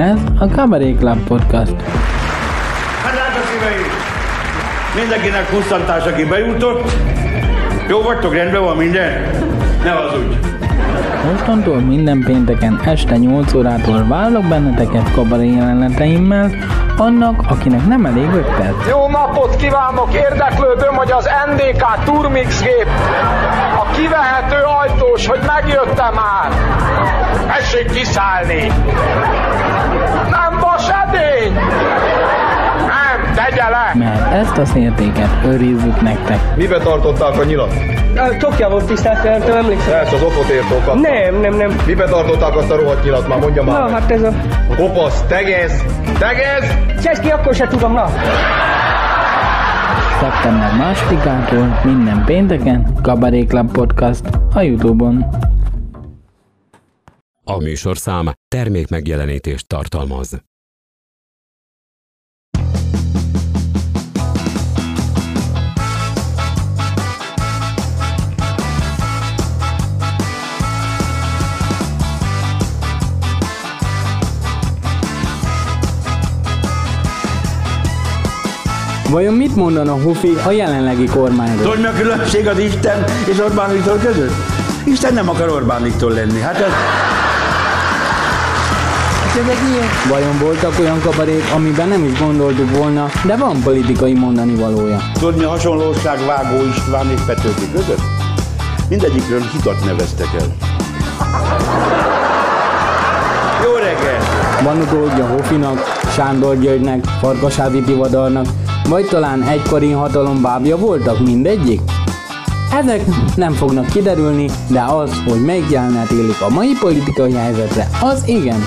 Ez a Cabaret Club Podcast. Hát drága szíveim! Mindenkinek pusztantás, aki bejutott. Jó vagytok, rendben van minden? Ne hazudj! Mostantól minden pénteken este 8 órától várlak benneteket kabaré jeleneteimmel, annak, akinek nem elég 5 perc. Jó napot kívánok! Érdeklődöm, hogy az NDK Turmix gép a kivehető ajtós, hogy megjöttem már. Tessék kiszállni! Nem edény! Nem, tegye le! Mert ezt a szértéket őrizzük nektek. Mibe tartották a nyilat? A Tokja volt tisztelt, emlékszem. Ezt az okot értókat. Nem, nem, nem. Mibe tartották azt a rohadt nyilat már? Mondja már. Na, meg. hát ez a... Kopasz, tegez! Tegez! Cseszki, akkor se tudom, na. Szeptember másodikától minden pénteken Cabaret Club Podcast a Youtube-on. A műsorszám termék megjelenítést tartalmaz. Vajon mit mondana Hufi a jelenlegi kormányról? Tudod, mi a különbség az Isten és Orbán Viktor között? Isten nem akar Orbán Viktor lenni. Hát ez... Hát ez egy ilyen... Vajon voltak olyan kabarék, amiben nem is gondoltuk volna, de van politikai mondani valója? Tudod, mi a hasonlóság Vágó István és Petőfi között? Mindegyikről hitat neveztek el. Jó reggel! Van utódja Hofinak, Sándor Györgynek, Farkasádi Tivadarnak, vagy talán egykori hatalom bábja voltak mindegyik? Ezek nem fognak kiderülni, de az, hogy melyik jelenet élik a mai politikai helyzetre, az igen.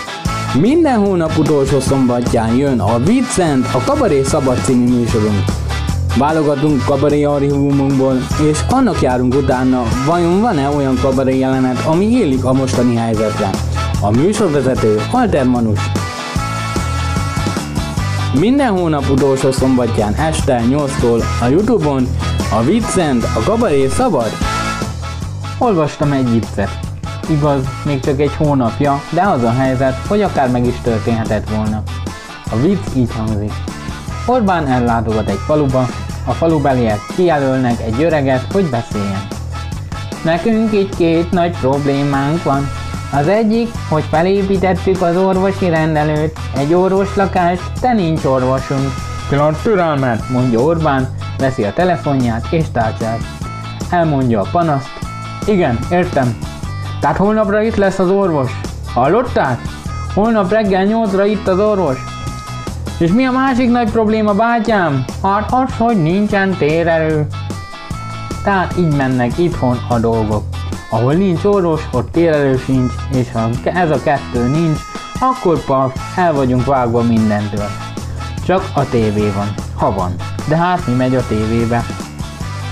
Minden hónap utolsó szombatján jön a Vincent, a Kabaré Szabad című műsorunk. Válogatunk kabaré archívumunkból, és annak járunk utána, vajon van-e olyan kabaré jelenet, ami élik a mostani helyzetre. A műsorvezető Alter Manus. Minden hónap utolsó szombatján este 8-tól a Youtube-on a Viccent, a kabaré szabad. Olvastam egy viccet. Igaz, még csak egy hónapja, de az a helyzet, hogy akár meg is történhetett volna. A vicc így hangzik. Orbán ellátogat egy faluba, a falubeliek kijelölnek egy öreget, hogy beszéljen. Nekünk így két nagy problémánk van. Az egyik, hogy felépítettük az orvosi rendelőt, egy orvoslakást, de nincs orvosunk. Pillanat türelmet, mondja Orbán, veszi a telefonját és tárcsát. Elmondja a panaszt. Igen, értem. Tehát holnapra itt lesz az orvos. Hallottál? Holnap reggel 8-ra itt az orvos. És mi a másik nagy probléma, bátyám? Hát az, hogy nincsen térerő. Tehát így mennek itthon a dolgok. Ahol nincs orvos, ott térerő sincs, és ha ez a kettő nincs, akkor paf, el vagyunk vágva mindentől. Csak a tévé van, ha van. De hát mi megy a tévébe?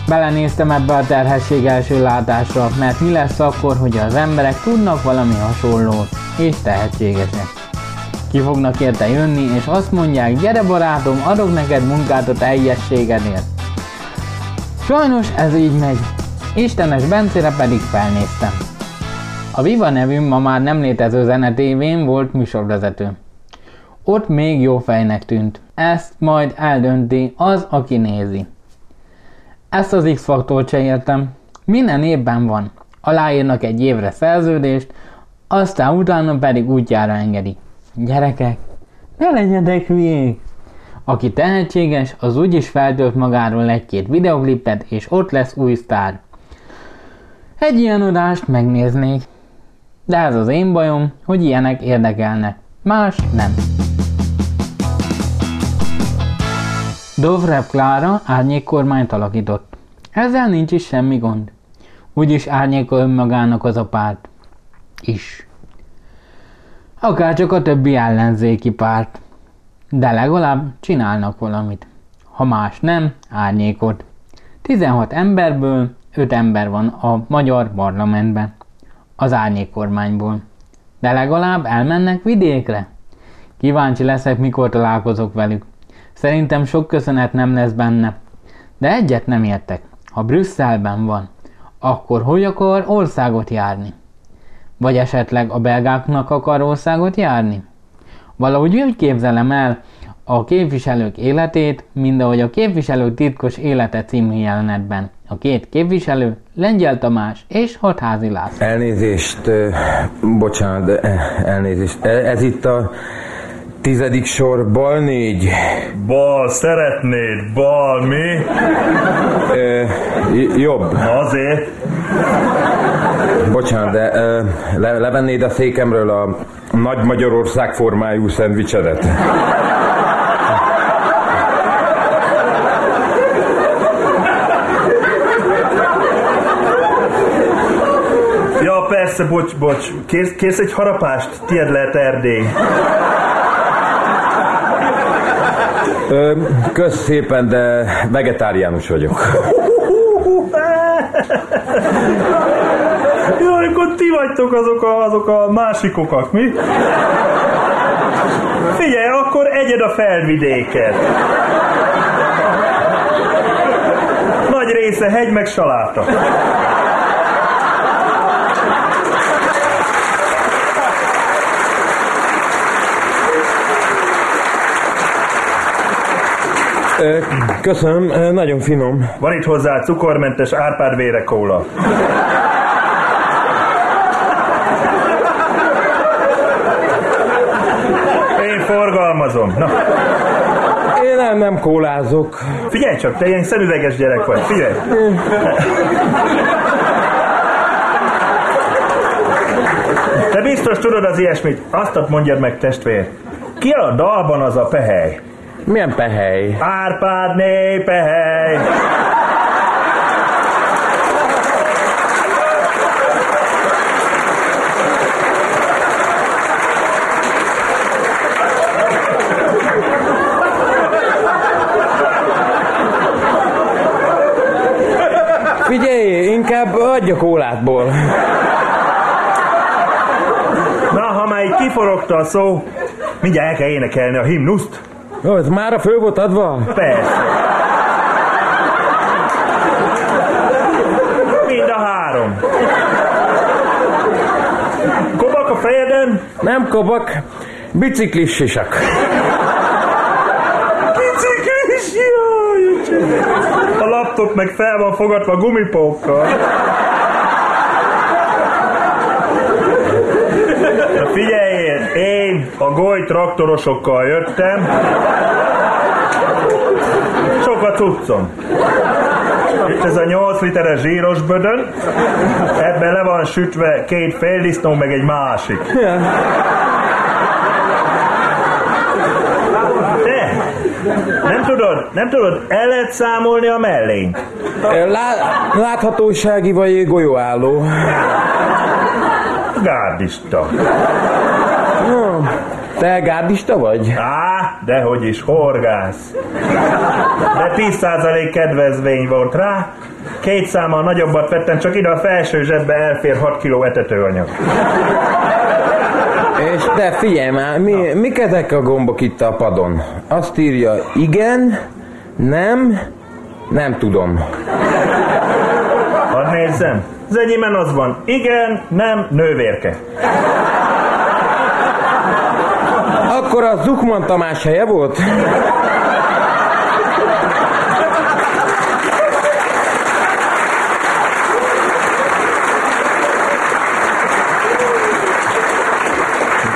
Belenéztem ebbe a terhesség első látásra, mert mi lesz akkor, hogy az emberek tudnak valami hasonlót, és tehetségesek. Ki fognak érte jönni, és azt mondják, gyere barátom, adok neked munkát a teljességedért. Sajnos ez így megy. Istenes Bencére pedig felnéztem. A Viva nevű ma már nem létező zenetévén volt műsorvezető. Ott még jó fejnek tűnt. Ezt majd eldönti az, aki nézi. Ezt az X-faktort se értem. Minden évben van. Aláírnak egy évre szerződést, aztán utána pedig útjára engedik. Gyerekek, ne legyetek hülyék! Aki tehetséges, az úgyis feltölt magáról egy-két videoklipet, és ott lesz új sztár. Egy ilyen adást megnéznék. De ez az én bajom, hogy ilyenek érdekelnek. Más nem. Dobrev Klára árnyékkormányt alakított. Ezzel nincs is semmi gond. Úgyis árnyékol önmagának az a párt. Is. Akár csak a többi ellenzéki párt. De legalább csinálnak valamit. Ha más nem, árnyékot. 16 emberből 5 ember van a magyar parlamentben. Az árnyékkormányból. De legalább elmennek vidékre. Kíváncsi leszek, mikor találkozok velük. Szerintem sok köszönet nem lesz benne. De egyet nem értek. Ha Brüsszelben van, akkor hogy akar országot járni? Vagy esetleg a belgáknak akar országot járni? Valahogy úgy képzelem el a képviselők életét, mint ahogy a képviselők titkos élete című jelenetben. A két képviselő, Lengyel Tamás és Hatházi László. Elnézést, bocsánat, elnézést. E- Ez itt a tizedik sor, bal négy. Bal, szeretnéd, bal, mi? Ö, jobb. Azért. Bocsánat, de ö, le, levennéd a székemről a Nagy Magyarország formájú szendvicsedet? Ja, persze, bocs, bocs. Kérsz, kérsz egy harapást? Tied lehet Erdély. Kösz szépen, de vegetáriánus vagyok. Jaj, akkor ti vagytok azok a, azok a másikokak, mi? Figyelj, akkor egyed a felvidéket. Nagy része hegy meg saláta. Köszönöm, nagyon finom. Van itt hozzá cukormentes árpád vérekóla. Én forgalmazom. Na, Én nem, nem kólázok. figyelj csak, te ilyen szemüveges gyerek vagy. Figyelj. Te biztos tudod az ilyesmit. Azt mondjad meg, testvér. Ki a dalban az a pehely? Milyen pehely? Árpádné pehely. Figyelj, inkább adja kólátból. Na, ha már így kiforogta a szó, mindjárt el kell énekelni a himnuszt. Jó, ez mára föl volt adva? Persze. Mind a három. Kobak a fejeden, Nem kobak, biciklis sisak. biciklis, jaj. A laptop meg fel van fogadva gumipókkal. Na figyeljél, én a goly traktorosokkal jöttem. Sok a cuccom. Itt ez a 8 literes zsíros bödön, ebben le van sütve két féldisznó, meg egy másik. Te, nem tudod, nem tudod, el lehet számolni a mellényt. Lá, láthatósági vagy golyóálló. Gárdista. Te gárdista vagy? Á, dehogy is, horgász. De 10% kedvezmény volt rá, két számmal nagyobbat vettem, csak ide a felső zsebbe elfér 6 kg etetőanyag. És te figyelj már, mi, mik ezek a gombok itt a padon? Azt írja, igen, nem, nem tudom. Hadd nézzem. Az enyémben az van, igen, nem, nővérke. Akkor a Zukman Tamás helye volt?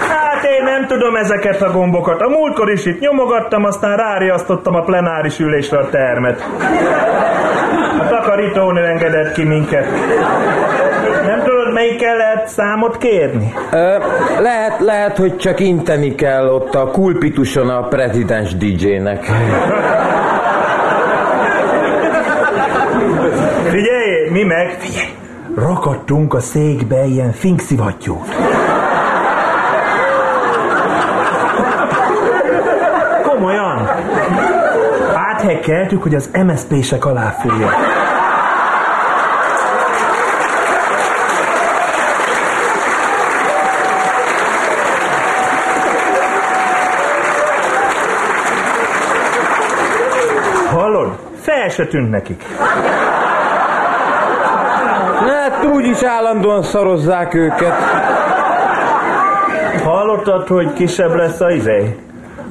Hát tudom ezeket a gombokat. A múltkor is itt nyomogattam, aztán ráriasztottam a plenáris ülésre a termet. A takarítónő engedett ki minket. Nem tudod, melyikkel lehet számot kérni? Ö, lehet, lehet, hogy csak inteni kell ott a kulpituson a prezidens DJ-nek. Figyelj, mi meg, figyelj, rakadtunk a székbe ilyen finkszivattyút. Komolyan. Áthekkeltük, hogy az MSZP-sek alá fújja. Fel se tűnt nekik. Hát úgyis állandóan szarozzák őket. Hallottad, hogy kisebb lesz a izé?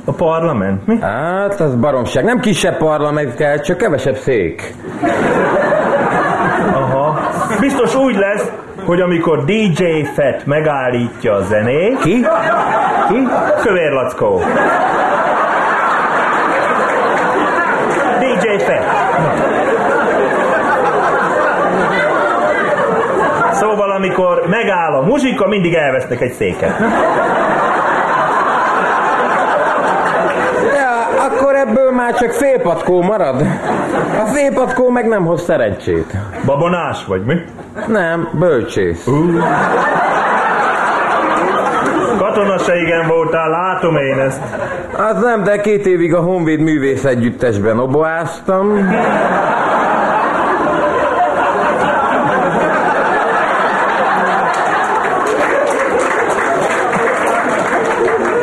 A parlament, mi? Hát, az baromság. Nem kisebb parlament kell, csak kevesebb szék. Aha. Biztos úgy lesz, hogy amikor DJ Fett megállítja a zenét... Ki? Ki? Kövér Lackó. DJ Fett. Szóval, amikor megáll a muzsika, mindig elvesznek egy széket. Ja, akkor ebből már csak félpatkó marad. A félpatkó meg nem hoz szerencsét. Babonás vagy mi? Nem, bölcsész. Katona se igen voltál, látom én ezt. Az nem, de két évig a Honvéd művész együttesben oboáztam.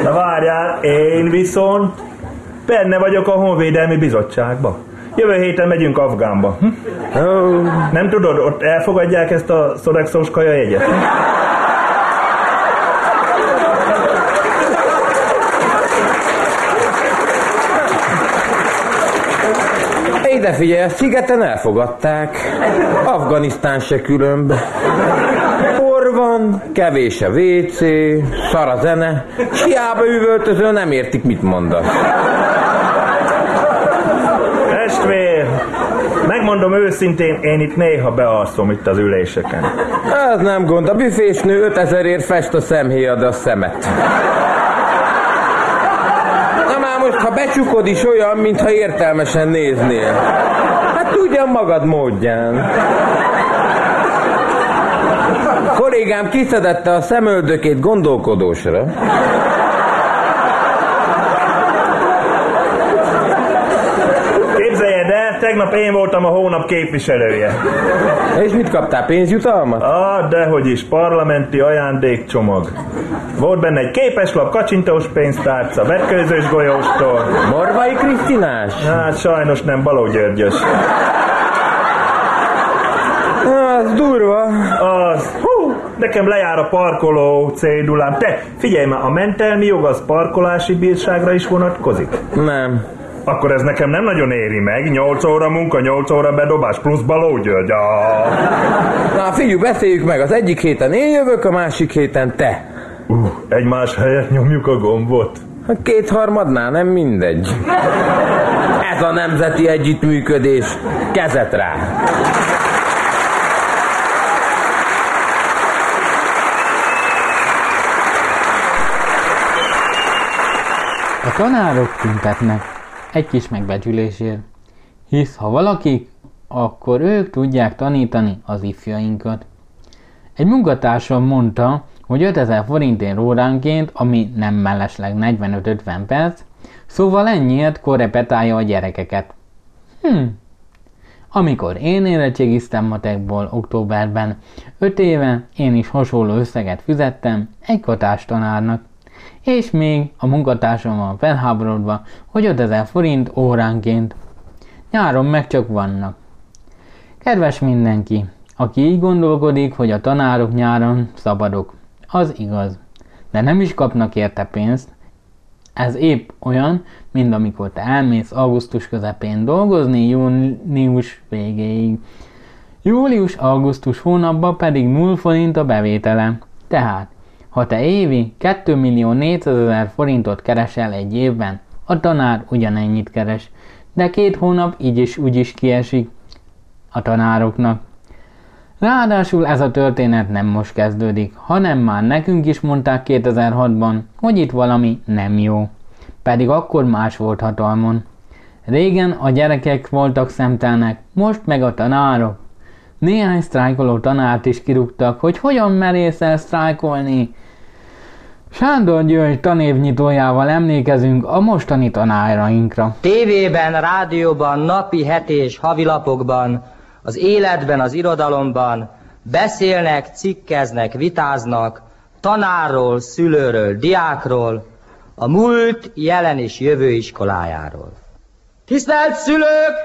Na várjál, én viszont benne vagyok a Honvédelmi Bizottságba. Jövő héten megyünk Afgánba. Hm? Ó, Nem tudod, ott elfogadják ezt a szorexos kaja jegyet? ide figyelj, ezt szigeten elfogadták. Afganisztán se különb. Van, kevés a WC, szar a zene, s hiába üvöltöző nem értik, mit mondasz. Testvér, megmondom őszintén, én itt néha bealszom itt az üléseken. Az nem gond, a büfésnő 5000ért fest a szemhéjad a szemet. Na már most, ha becsukod is olyan, mintha értelmesen néznél. Hát tudjam magad módján. Kollégám kiszedette a szemöldökét gondolkodósra. Képzeljed el, tegnap én voltam a hónap képviselője. És mit kaptál, pénzjutalmat? Ah, dehogy is, parlamenti ajándékcsomag. Volt benne egy képeslap, kacsintós pénztárca, vetkőzős golyóstól. Morvai Krisztinás? Hát sajnos nem Baló Györgyös. Az durva. Az, hú, nekem lejár a parkoló cédulám. Te, figyelj már, a mentelmi jog az parkolási bírságra is vonatkozik? Nem. Akkor ez nekem nem nagyon éri meg. 8 óra munka, 8 óra bedobás, plusz Baló György. Na figyelj, beszéljük meg, az egyik héten én jövök, a másik héten te. Uh, egymás helyett nyomjuk a gombot. Hát kétharmadnál nem mindegy. Ez a nemzeti együttműködés. Kezet rá. A tanárok tüntetnek egy kis megbecsülésért, hisz ha valakik, akkor ők tudják tanítani az ifjainkat. Egy munkatársam mondta, hogy 5000 forintért óránként, ami nem mellesleg 45-50 perc, szóval ennyiért korrepetálja a gyerekeket. Hm. Amikor én érettségiztem matekból októberben, 5 éve én is hasonló összeget fizettem egy katás tanárnak. És még a munkatársam felháborodva, hogy 5000 forint óránként. Nyáron meg csak vannak. Kedves mindenki, aki így gondolkodik, hogy a tanárok nyáron szabadok, az igaz. De nem is kapnak érte pénzt. Ez épp olyan, mint amikor te elmész augusztus közepén dolgozni június végéig. Július-augusztus hónapban pedig 0 forint a bevétele. Tehát, ha te évi 2 millió 400 ezer forintot keresel egy évben, a tanár ugyanennyit keres, de két hónap így is úgy is kiesik a tanároknak. Ráadásul ez a történet nem most kezdődik, hanem már nekünk is mondták 2006-ban, hogy itt valami nem jó. Pedig akkor más volt hatalmon. Régen a gyerekek voltak szemtelnek, most meg a tanárok. Néhány sztrájkoló tanárt is kirúgtak, hogy hogyan merészel sztrájkolni. Sándor György tanévnyitójával emlékezünk a mostani tanárainkra. Tévében, rádióban, napi, heti és havilapokban, az életben, az irodalomban beszélnek, cikkeznek, vitáznak tanárról, szülőről, diákról, a múlt, jelen és jövő iskolájáról. Tisztelt szülők!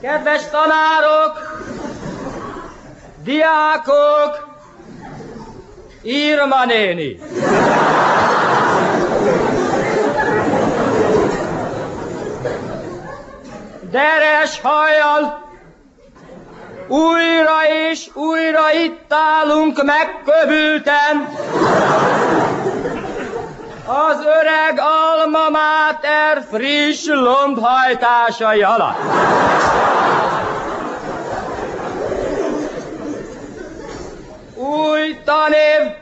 Kedves tanárok! Diákok! Irma néni. Deres hajjal, újra és újra itt állunk megkövülten. Az öreg alma máter friss lombhajtásai alatt. Új tanév,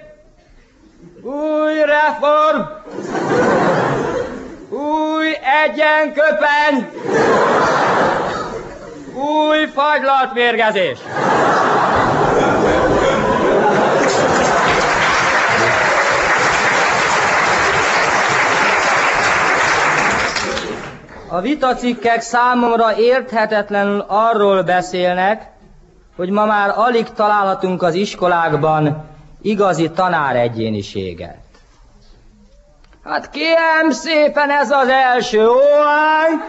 új reform, új egyenköpeny, új fagylatvérgezés. A vitacikkek számomra érthetetlenül arról beszélnek, hogy ma már alig találhatunk az iskolákban igazi tanár egyéniséget. Hát kérem szépen ez az első órány.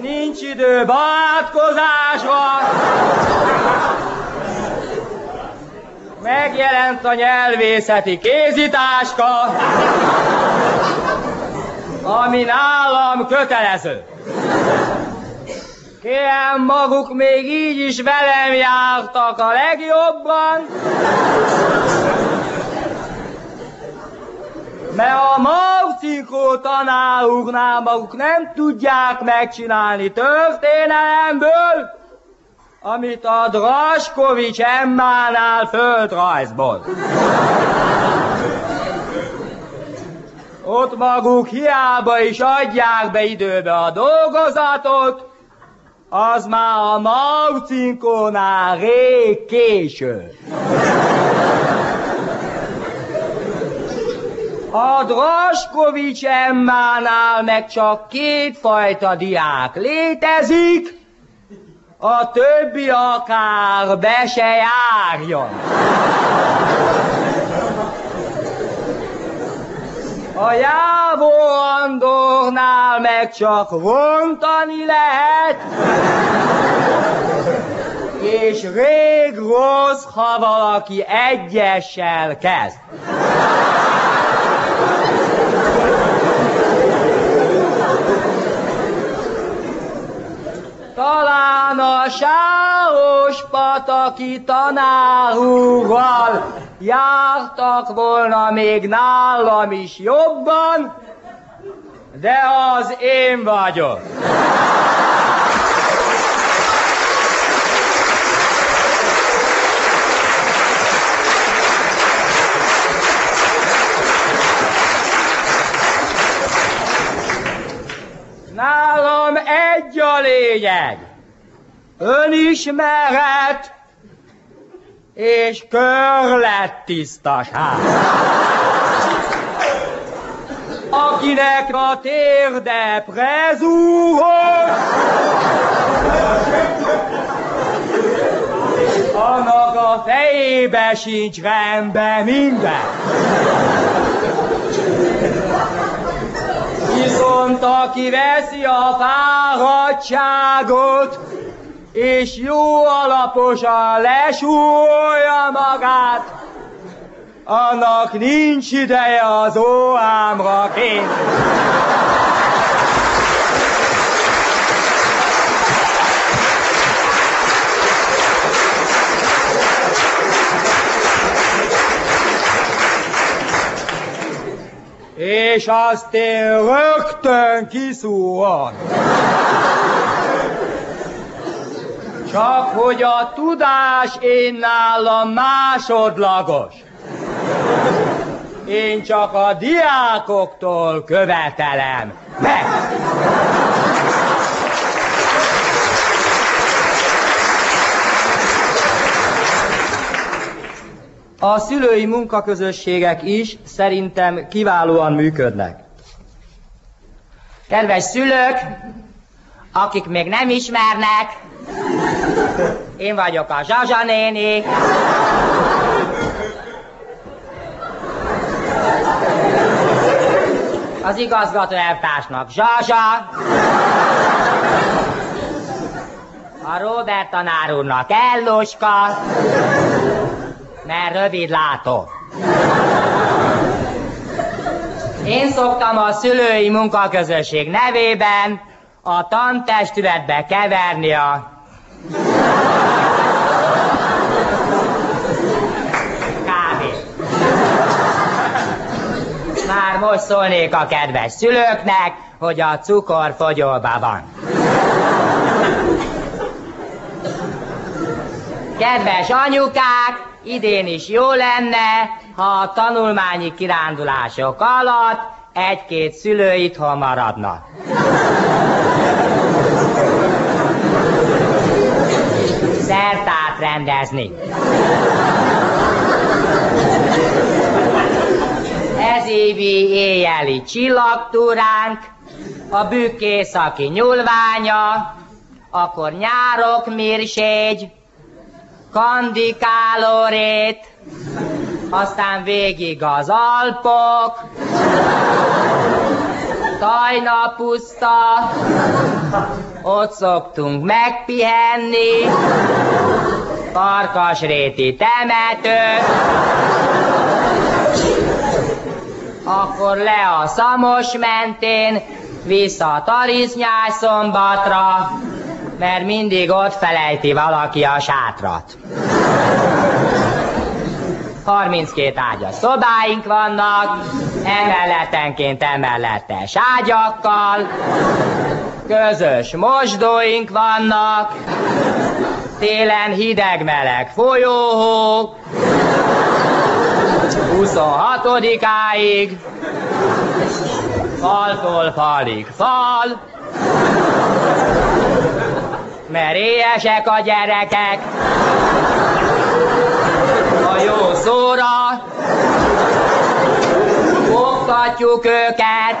Nincs idő barátkozásra. Megjelent a nyelvészeti kézitáska, ami nálam kötelező. Kérem, maguk még így is velem jártak a legjobban, mert a Marcinkó tanáruknál maguk nem tudják megcsinálni történelemből, amit a Draskovics Emmánál földrajzból. Ott maguk hiába is adják be időbe a dolgozatot, az már a Marcinkónál rég késő. A Draskovics Emmánál meg csak kétfajta diák létezik, a többi akár be se járjon. A Jávó Andornál meg csak rontani lehet, és rég rossz, ha valaki egyessel kezd. Talán a sáros pataki tanárúrral jártak volna még nálam is jobban, de az én vagyok. Egy a lényeg. Önismeret és körlettisztaság. Akinek a térde prezúros, annak a fejébe sincs rendben minden. Viszont aki veszi a fáradtságot, és jó alaposan lesúrja magát, annak nincs ideje az óámra készülni. És azt én rögtön kiszúrom. Csak hogy a tudás én nálam másodlagos. Én csak a diákoktól követelem meg. A szülői munkaközösségek is szerintem kiválóan működnek. Kedves szülők, akik még nem ismernek, én vagyok a Zsazsa néni. Az igazgató elvtársnak Zsazsa. A Robert tanár úrnak elloska, mert rövid látó. Én szoktam a szülői munkaközösség nevében a tantestületbe keverni a kávét. Már most szólnék a kedves szülőknek, hogy a cukor fogyóban van. Kedves anyukák, idén is jó lenne, ha a tanulmányi kirándulások alatt egy-két szülő itthon maradna. Szertát rendezni. Ez évi éjjeli csillagtúránk, a bükkészaki nyulványa, akkor nyárok mirségy, kandikálórét, aztán végig az Alpok, Tajna puszta, ott szoktunk megpihenni, Farkasréti temető, akkor le a Szamos mentén, vissza a Tarisznyás szombatra, mert mindig ott felejti valaki a sátrat. 32 ágyas szobáink vannak, emelletenként emellettes ágyakkal, közös mosdóink vannak, télen hideg-meleg folyóhó, 26-áig, faltól falig fal, mert éhesek a gyerekek, a jó szóra, oktatjuk őket,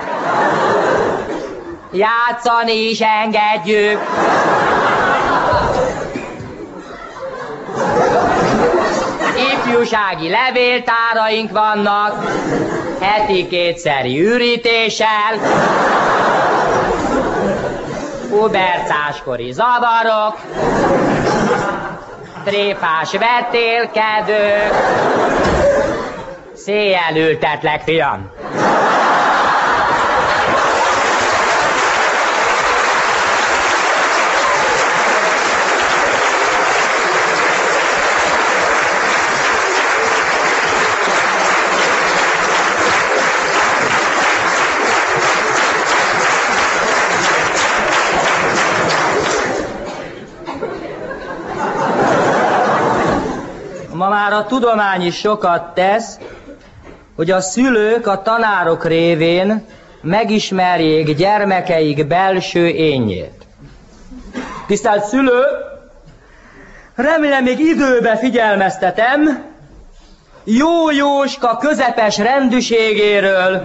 játszani is engedjük. Ifjúsági levéltáraink vannak, heti kétszeri ürítéssel, pubertáskori zavarok, tréfás vetélkedők, széjjel ültetlek, fiam. Már a tudomány is sokat tesz, hogy a szülők a tanárok révén megismerjék gyermekeik belső ényét. Tisztelt szülő, remélem még időbe figyelmeztetem, jó Jóska közepes rendűségéről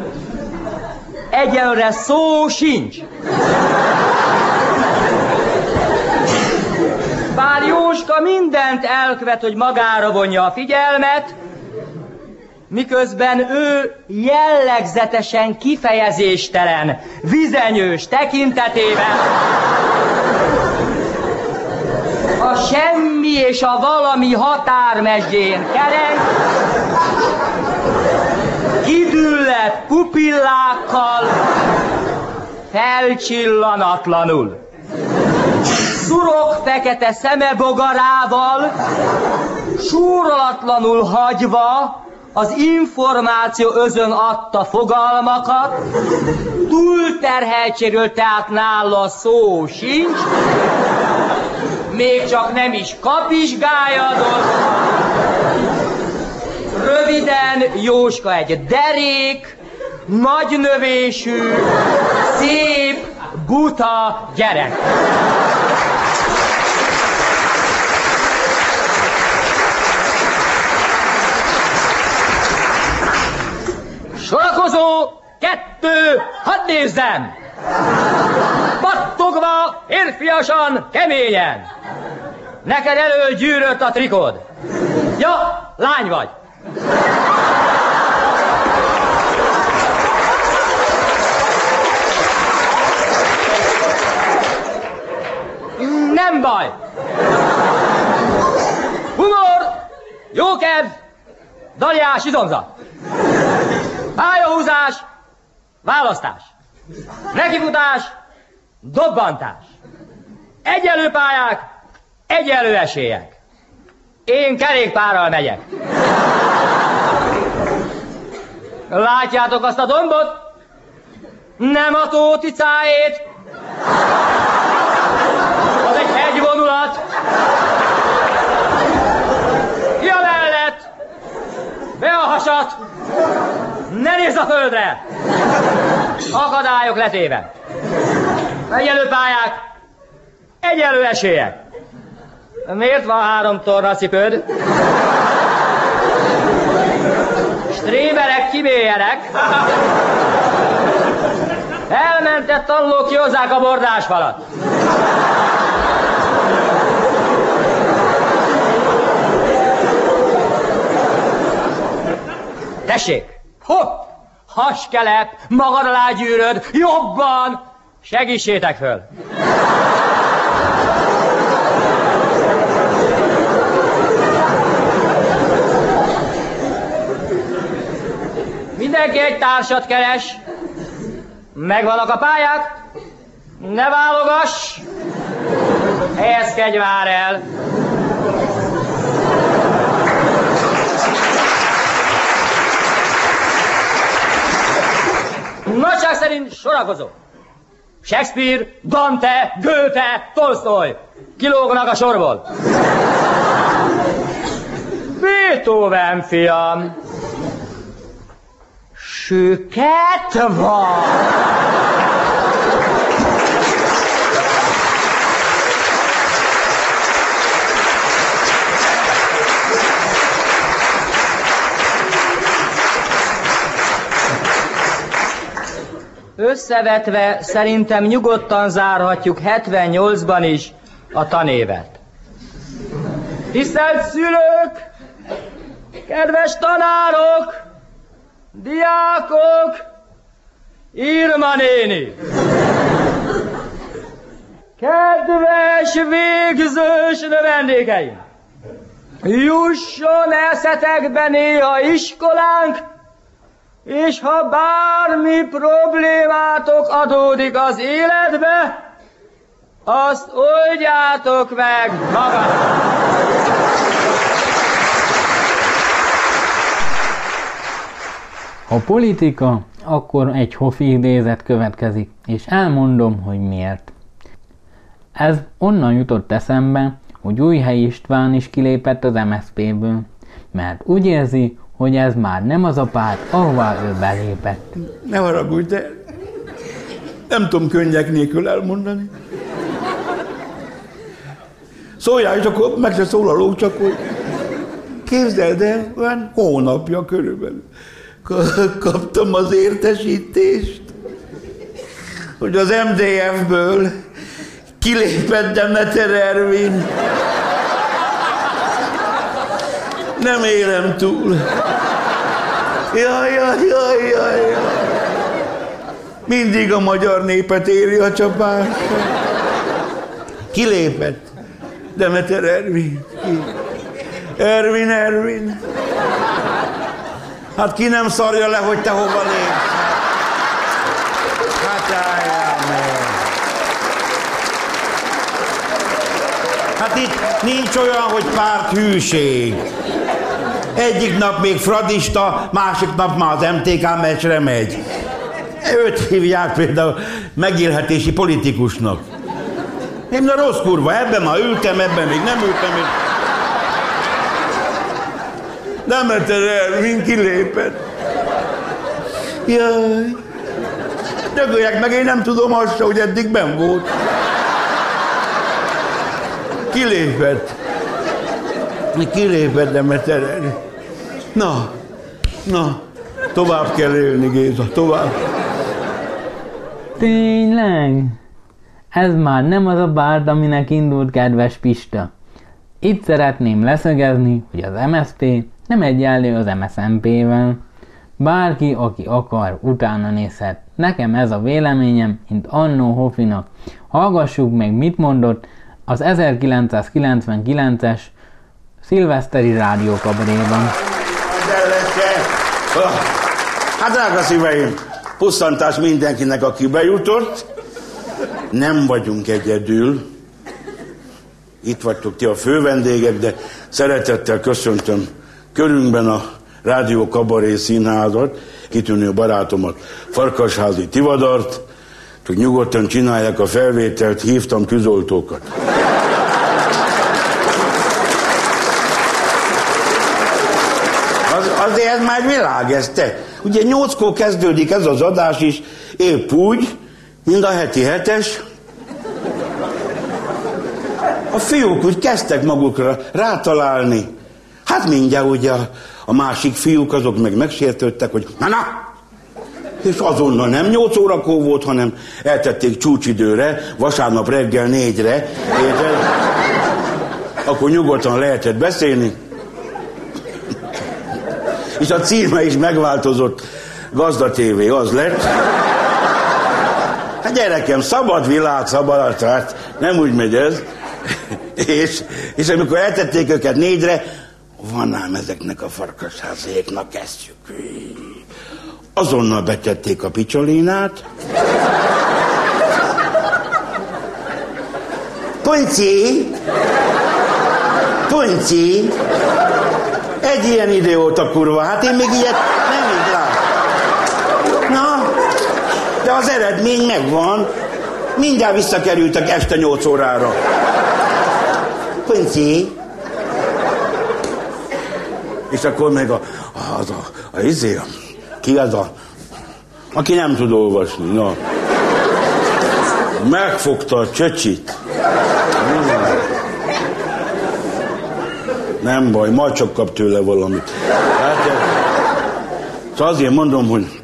egyenre szó sincs. Jóska mindent elkövet, hogy magára vonja a figyelmet, miközben ő jellegzetesen kifejezéstelen, vizenyős tekintetében. A semmi és a valami határmesdjén kereng, kidüllett pupillákkal, felcsillanatlanul szurok fekete szemebogarával, súrolatlanul hagyva az információ özön adta fogalmakat, túlterheltségről tehát nála szó sincs, még csak nem is kapizsgályadott. Röviden Jóska egy derék, nagy növésű, szép, buta gyerek. Sorakozó, kettő, hadd nézzem! Pattogva, érfiasan, keményen! Neked elől gyűrött a trikod. Ja, lány vagy. Nem baj. Humor, jókedv, daljás, izomzat. Pályahúzás! Választás! Nekifutás! Dobbantás! Egyenlő pályák! Egyenlő esélyek! Én kerékpárral megyek. Látjátok azt a dombot? Nem a tóticáét. Az egy hegyvonulat. Ki a mellett? Be a hasat! Ne nézz a földre! Akadályok letéve. Egyenlő pályák, egyenlő esélyek. Miért van három tornacipőd? Stréberek kibéljenek. Elmentett tanulók kihozzák a bordásfalat. Tessék! Hopp! Haskelep, magad alá gyűröd, jobban! Segítsétek föl! Mindenki egy társat keres. Megvannak a pályák? Ne válogass! Helyezkedj már el! Szerint sorakozó. Shakespeare, Dante, Goethe, Tolstoy. Kilógnak a sorból. Beethoven, fiam. Süket van. Összevetve szerintem nyugodtan zárhatjuk 78-ban is a tanévet. Tisztelt szülők! Kedves tanárok! Diákok! Irma néni! Kedves végzős növendékeim! Jusson eszetekbe néha iskolánk, és ha bármi problémátok adódik az életbe, azt oldjátok meg magatok. Ha politika, akkor egy hofi idézet következik, és elmondom, hogy miért. Ez onnan jutott eszembe, hogy Újhely István is kilépett az MSZP-ből, mert úgy érzi, hogy ez már nem az a párt, ahová ő belépett. Ne haragudj, de nem tudom könnyek nélkül elmondani. Szóljál, és akkor meg se szólalok, csak hogy képzeld el, olyan hónapja körülbelül kaptam az értesítést, hogy az MDF-ből kilépett Demeter Ervin. Nem élem túl. Jaj, jaj, jaj, jaj, jaj. Mindig a magyar népet éri a csapás. Kilépett. Demeter Ervin. Ervin, Ervin. Hát ki nem szarja le, hogy te hova lépsz? Hát álljál meg. Hát itt nincs olyan, hogy párt hűség. Egyik nap még fradista, másik nap már az MTK meccsre megy. Őt hívják például megélhetési politikusnak. Én a rossz kurva, ebben már ültem, ebben még nem ültem. Én... Nem meted el, mint kilépett. Jaj. Dögöljek meg, én nem tudom azt hogy eddig ben volt. Kilépett. Kilépett, de meted Na, na, tovább kell élni, Géza, tovább. Tényleg? Ez már nem az a bárd, aminek indult kedves Pista. Itt szeretném leszögezni, hogy az MSZP nem egyenlő az MSZMP-vel. Bárki, aki akar, utána nézhet. Nekem ez a véleményem, mint Annó Hofinak. Hallgassuk meg, mit mondott az 1999-es szilveszteri rádiókabaréban. Hát drága szíveim, pusztantás mindenkinek, aki bejutott. Nem vagyunk egyedül. Itt vagytok ti a fővendégek, de szeretettel köszöntöm körünkben a Rádió Kabaré Színházat, kitűnő barátomat, Farkasházi Tivadart, hogy nyugodtan csinálják a felvételt, hívtam tűzoltókat. Azért már világ ez te. Ugye nyolckor kezdődik ez az adás is, épp úgy, mint a heti hetes. A fiúk úgy kezdtek magukra rátalálni. Hát mindjárt ugye a, a másik fiúk azok meg megsértődtek, hogy na na, és azonnal nem 8 órakor volt, hanem eltették csúcsidőre, vasárnap reggel négyre, érted? Akkor nyugodtan lehetett beszélni. És a címe is megváltozott, Gazda TV az lett. Hát gyerekem, szabad világ, szabad, tehát nem úgy megy ez. És, és amikor eltették őket négyre, van ám ezeknek a farkasházéknak kezdjük. Azonnal betették a picsolinát. Punci! Punci! Egy ilyen idióta kurva, hát én még ilyet nem így lát. Na, de az eredmény megvan. Mindjárt visszakerültek este 8 órára. Punci! És akkor meg a, az a, a, a izé, a ki az a... Aki nem tud olvasni, na. Megfogta a csöcsit. Nem baj, majd csak kap tőle valamit. Hát, szóval azért mondom, hogy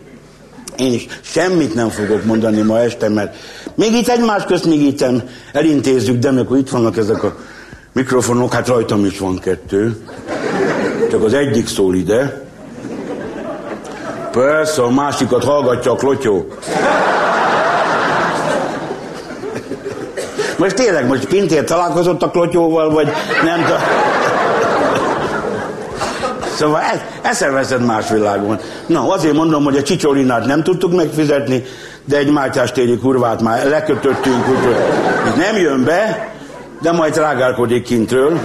én is semmit nem fogok mondani ma este, mert még itt egymás közt még itt elintézzük, de amikor itt vannak ezek a mikrofonok, hát rajtam is van kettő. Csak az egyik szól ide, Persze, a másikat hallgatja a klotyó. Most tényleg, most Pintér találkozott a klotyóval, vagy nem tudom. Szóval ez, eszeveszed más világon. Na, azért mondom, hogy a csicsolinát nem tudtuk megfizetni, de egy mátyástéri kurvát már lekötöttünk, úgyhogy nem jön be, de majd rágálkodik kintről.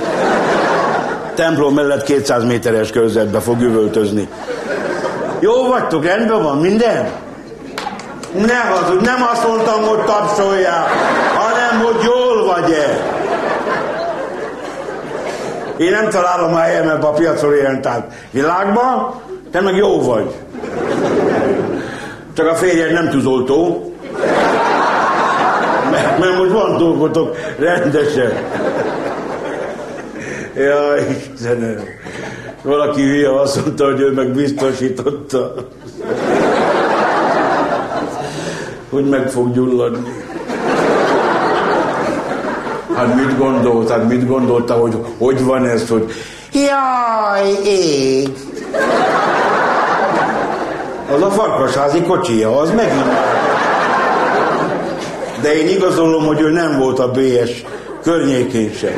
Templom mellett 200 méteres körzetbe fog üvöltözni. Jó vagytok, rendben van minden? Ne hazudj, nem azt mondtam, hogy tapsoljál, hanem, hogy jól vagy-e. Én nem találom a helyemet a piacorientált világban, te meg jó vagy. Csak a férjed nem tűzoltó. Mert, mert most van dolgotok rendesen. Jaj, Istenem. Valaki hülye azt mondta, hogy ő meg biztosította, hogy meg fog gyulladni. Hát mit gondolt? Hát mit gondolta, hogy hogy van ez, hogy jaj, ég. Az a farkasházi kocsija, az megint De én igazolom, hogy ő nem volt a BS környékén sem.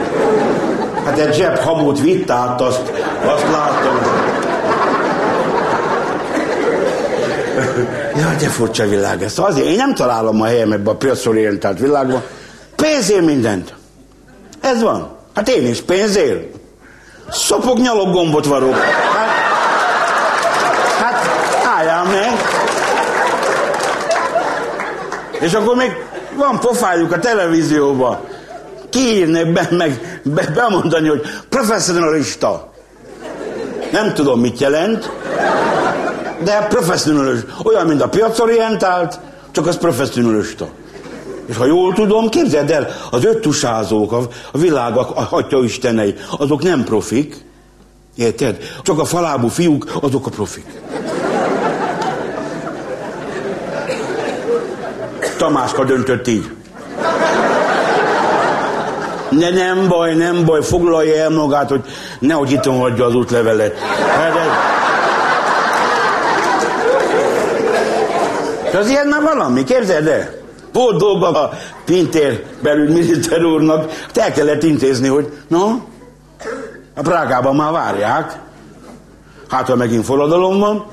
Hát egy zseb hamut vitt át, azt, azt láttam. Ja, de furcsa világ ez. Azért én nem találom a helyem ebbe a piacorientált világban. Pénzért mindent. Ez van. Hát én is pénzért. Szopok, nyalok, gombot varok. Hát, hát álljál meg. És akkor még van pofájuk a televízióban kiírni, be, meg be, bemondani, hogy professzionalista. Nem tudom, mit jelent, de professzionalista. Olyan, mint a piacorientált, csak az professzionalista. És ha jól tudom, képzeld el, az öttusázók, a, a világ, a, a hatya istenei, azok nem profik. Érted? Csak a falábú fiúk, azok a profik. Tamáska döntött így. De nem baj, nem baj, foglalja el magát, hogy nehogy itt hagyja az útlevelet. Hát ez... De az ilyen már valami, képzeld el? Volt dolga a Pintér belügyminiszter úrnak, el kellett intézni, hogy na, A Prágában már várják. Hát, ha megint forradalom van.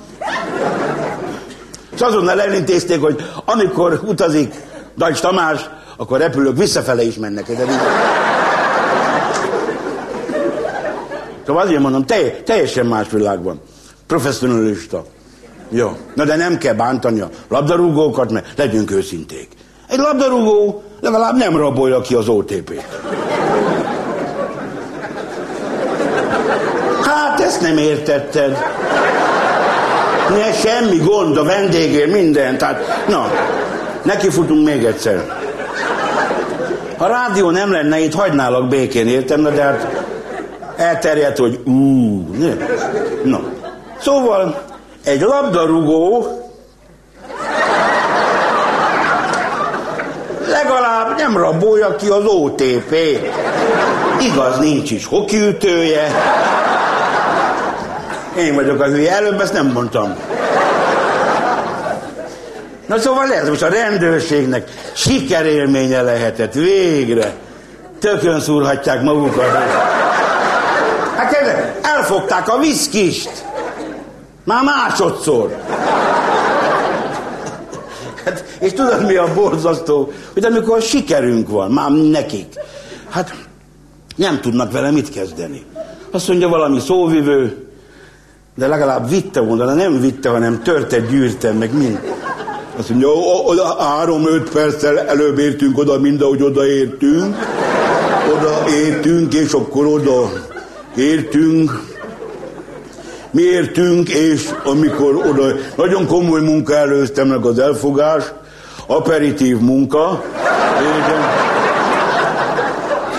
És azonnal elintézték, hogy amikor utazik Dajcs Tamás, akkor repülők visszafele is mennek. Így... Szóval azért mondom, te, teljesen más világban. Professzionalista. Jó. Na de nem kell bántani a labdarúgókat, mert legyünk őszinték. Egy labdarúgó legalább nem rabolja ki az OTP-t. Hát ezt nem értetted. Ne, semmi gond, a vendégért, minden. Tehát, na, neki futunk még egyszer. Ha rádió nem lenne, itt hagynálak békén, értem? De hát elterjedt, hogy ú, ne. Na. Szóval egy labdarúgó legalább nem rabolja ki az OTP. Igaz, nincs is hokiütője. Én vagyok a hülye, előbb ezt nem mondtam. Na szóval ez most a rendőrségnek sikerélménye lehetett, végre. Tökön szúrhatják magukat. Hát elfogták a viszkist. Már másodszor. Hát, és tudod mi a borzasztó? Hogy amikor sikerünk van, már nekik, hát nem tudnak vele mit kezdeni. Azt mondja valami szóvivő, de legalább vitte volna, de nem vitte, hanem törte, gyűrte, meg mind. Azt mondja, oda három-öt perccel előbb értünk oda, mind ahogy odaértünk. Oda értünk, és akkor oda értünk. Mi értünk, és amikor oda... Nagyon komoly munka előztem meg az elfogás, aperitív munka.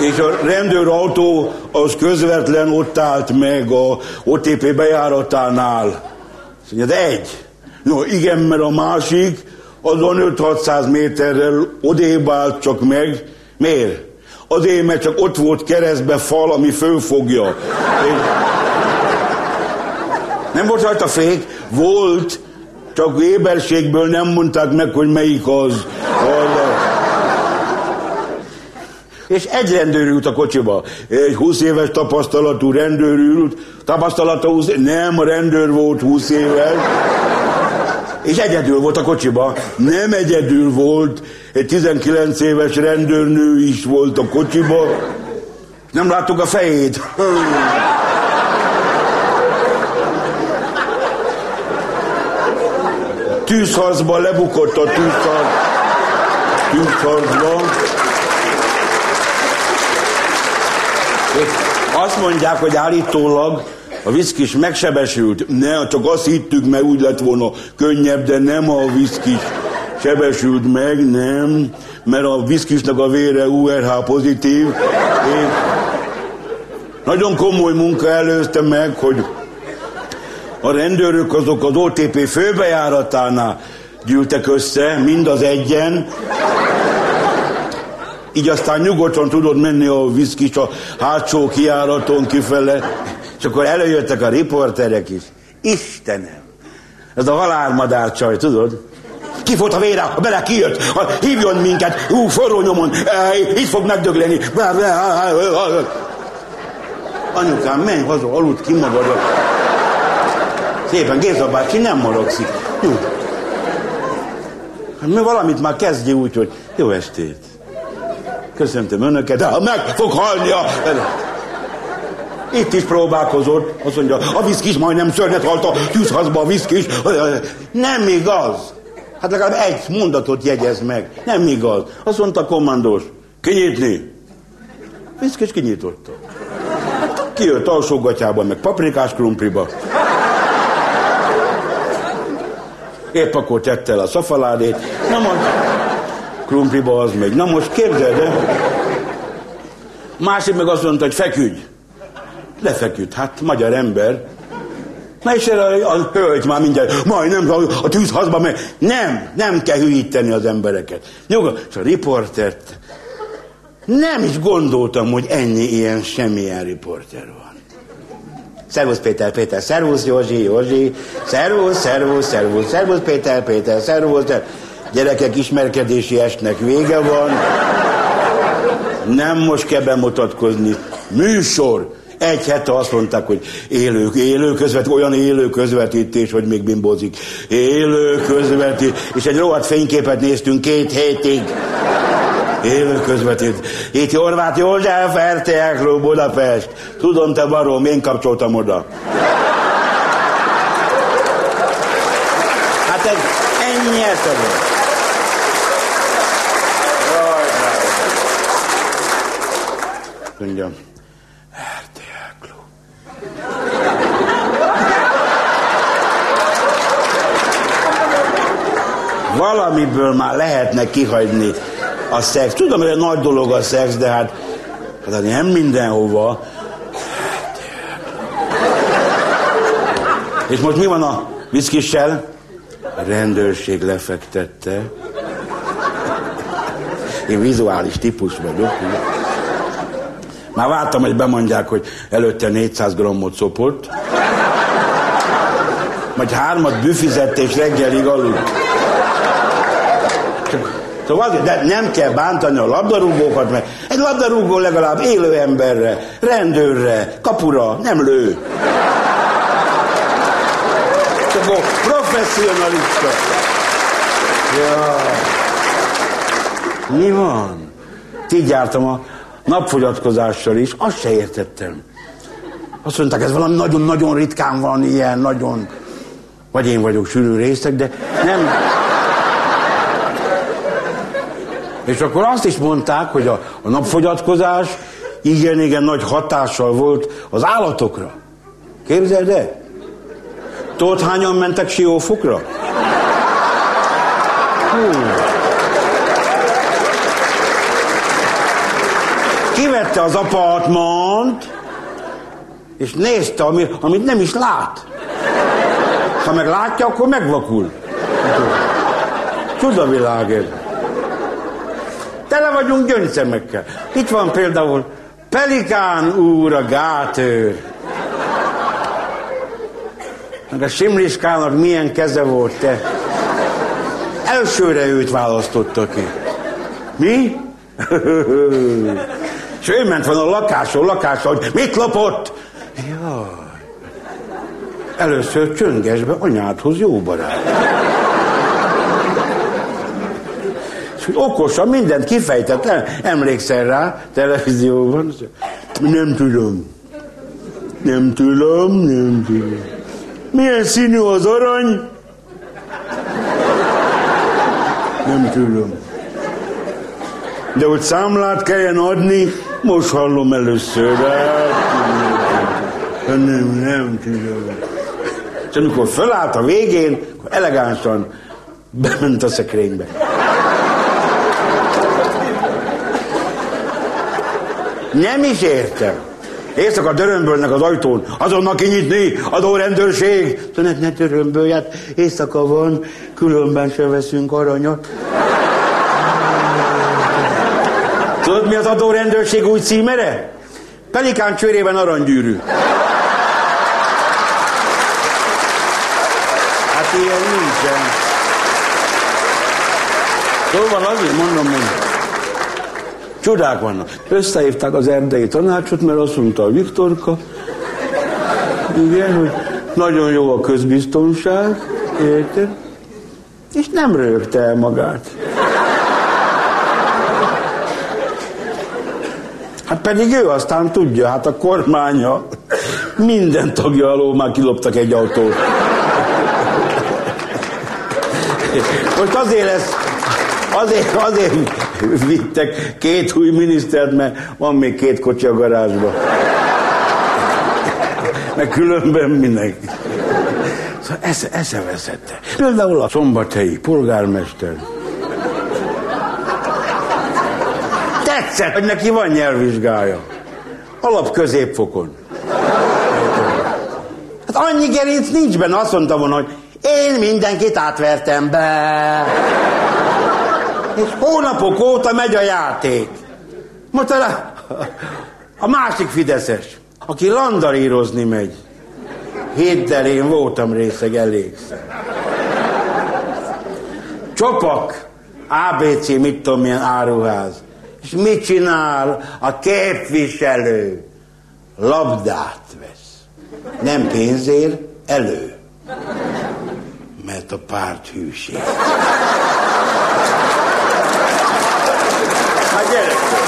És a rendőrautó az közvetlen ott állt meg a OTP bejáratánál. Azt mondja, de egy. No, igen, mert a másik azon 5-600 méterrel odébb állt csak meg. Miért? Azért, mert csak ott volt keresztbe fal, ami fölfogja. Én... Nem volt rajta fék? Volt, csak éberségből nem mondták meg, hogy melyik az. És egy rendőr ült a kocsiba. Egy 20 éves tapasztalatú rendőr ült. Tapasztalata 20 Nem, a rendőr volt 20 éves. És egyedül volt a kocsiba. Nem egyedül volt. Egy 19 éves rendőrnő is volt a kocsiba. Nem láttuk a fejét. Tűzharcban lebukott a tűzharc. Tűzharcban. Azt mondják, hogy állítólag a viszkis megsebesült. Ne, csak azt hittük, mert úgy lett volna könnyebb, de nem a viszkis sebesült meg, nem, mert a viszkisnek a vére URH pozitív. És nagyon komoly munka előzte meg, hogy a rendőrök azok az OTP főbejáratánál gyűltek össze, mind az egyen, így aztán nyugodtan tudod menni a viszkis a hátsó kiáraton kifele, és akkor előjöttek a riporterek is. Istenem! Ez a halálmadár csaj, tudod? Ki volt a vére, a bele kijött, ha hívjon minket, ú, forró nyomon, itt fog megdögleni. Anyukám, menj haza, aludt ki magad. Szépen, Géza bácsi nem morogszik. Hm. Mi valamit már kezdje úgy, hogy jó estét. Köszöntöm önöket, de meg fog halni a... Itt is próbálkozott, azt mondja, a viszkis majdnem szörnyet halt a tűzhazba a viszkis. Nem igaz. Hát legalább egy mondatot jegyez meg. Nem igaz. Azt mondta a kommandós, kinyitni. Viszkis kinyitotta. Kijött alsógatyában, meg paprikás krumpliba. Épp akkor tette el a szafaládét. Na mondta, krumpliba az megy. Na most képzeld el. Másik meg azt mondta, hogy feküdj. Lefeküdt, hát magyar ember. Na és erre a, a hölgy már mindjárt, majdnem a, a tűzhazba megy. Nem, nem kell hülyíteni az embereket. Nyugodt, és a riportert nem is gondoltam, hogy ennyi ilyen semmilyen riporter van. Szervusz Péter, Péter, szervusz Józsi, Józsi, szervusz, szervusz, szervusz, szervusz Péter, Péter, szervusz. Gyerekek ismerkedési estnek vége van. Nem most kell bemutatkozni. Műsor. Egy hete azt mondták, hogy élő, élő közvet, olyan élő közvetítés, hogy még bimbózik. Élő közvetítés. És egy rohadt fényképet néztünk két hétig. Élő közvetít. Itt Horváth József, RTL Klub Budapest. Tudom, te barom, én kapcsoltam oda. Hát ez ennyi jaj. Mondja. Valamiből már lehetne kihagyni a szex. Tudom, hogy egy nagy dolog a szex, de hát, hát nem mindenhova. És most mi van a viszkissel? A rendőrség lefektette. Én vizuális típus vagyok. Már vártam, hogy bemondják, hogy előtte 400 grammot szopott. Majd hármat büfizett és reggelig aludt. Szóval de nem kell bántani a labdarúgókat, mert egy labdarúgó legalább élő emberre, rendőrre, kapura nem lő. Csak professzionalista. Ja. Mi van? Így jártam a napfogyatkozással is, azt se értettem. Azt mondták, ez valami nagyon-nagyon ritkán van ilyen, nagyon... Vagy én vagyok sűrű részek, de nem... És akkor azt is mondták, hogy a, a napfogyatkozás igen-igen nagy hatással volt az állatokra. Képzeld el? Tudod, hányan mentek siófokra? Hú. Kivette az apartmant, és nézte, ami, amit nem is lát. Ha meg látja, akkor megvakul. Csodavilág ez. Tele vagyunk gyöngyszemekkel. Itt van például Pelikán úr a gátőr. Meg a Simliskának milyen keze volt, te. Elsőre őt választotta ki. Mi? És ő ment van a lakásról, lakásról, hogy mit lopott? Jaj. Először csöngesbe anyádhoz jó barát. És okosan mindent kifejtett, emlékszel rá televízióban? Nem tudom. Nem tudom, nem tudom. Milyen színű az arany? Nem tudom. De hogy számlát kelljen adni, most hallom először. Hát, nem, nem tudom. És amikor fölállt a végén, akkor elegánsan bement a szekrénybe. Nem is értem. Éjszaka dörömbölnek az ajtón, azonnal kinyitni, adórendőrség. Szóval ne, ne dörömbölj, hát éjszaka van, különben se veszünk aranyat. Tudod, mi az adórendőrség új címere? Pelikán csőrében aranygyűrű. Hát ilyen nincsen. Szóval azért mondom, hogy csodák vannak. Összehívták az erdei tanácsot, mert azt mondta a Viktorka, igen, hogy nagyon jó a közbiztonság, érted? És nem rögte el magát. Hát pedig ő aztán tudja, hát a kormánya minden tagja alól már kiloptak egy autót. Most azért lesz, azért, azért vittek két új minisztert, mert van még két kocsi a garázsba. Meg különben mindenki. Szóval esze, eszeveszette. Például a szombathelyi polgármester. Tetszett, hogy neki van nyelvvizsgája. Alap középfokon. Hát annyi gerinc nincs benne, azt mondta volna, hogy én mindenkit átvertem be. És hónapok óta megy a játék. Most a, a másik Fideszes, aki landarírozni megy. Héttel én voltam részeg elégszer. Csopak, ABC, mit tudom milyen áruház. És mit csinál a képviselő? labdát vesz. Nem pénzért, elő. Mert a párt hűség. Hát gyerekek,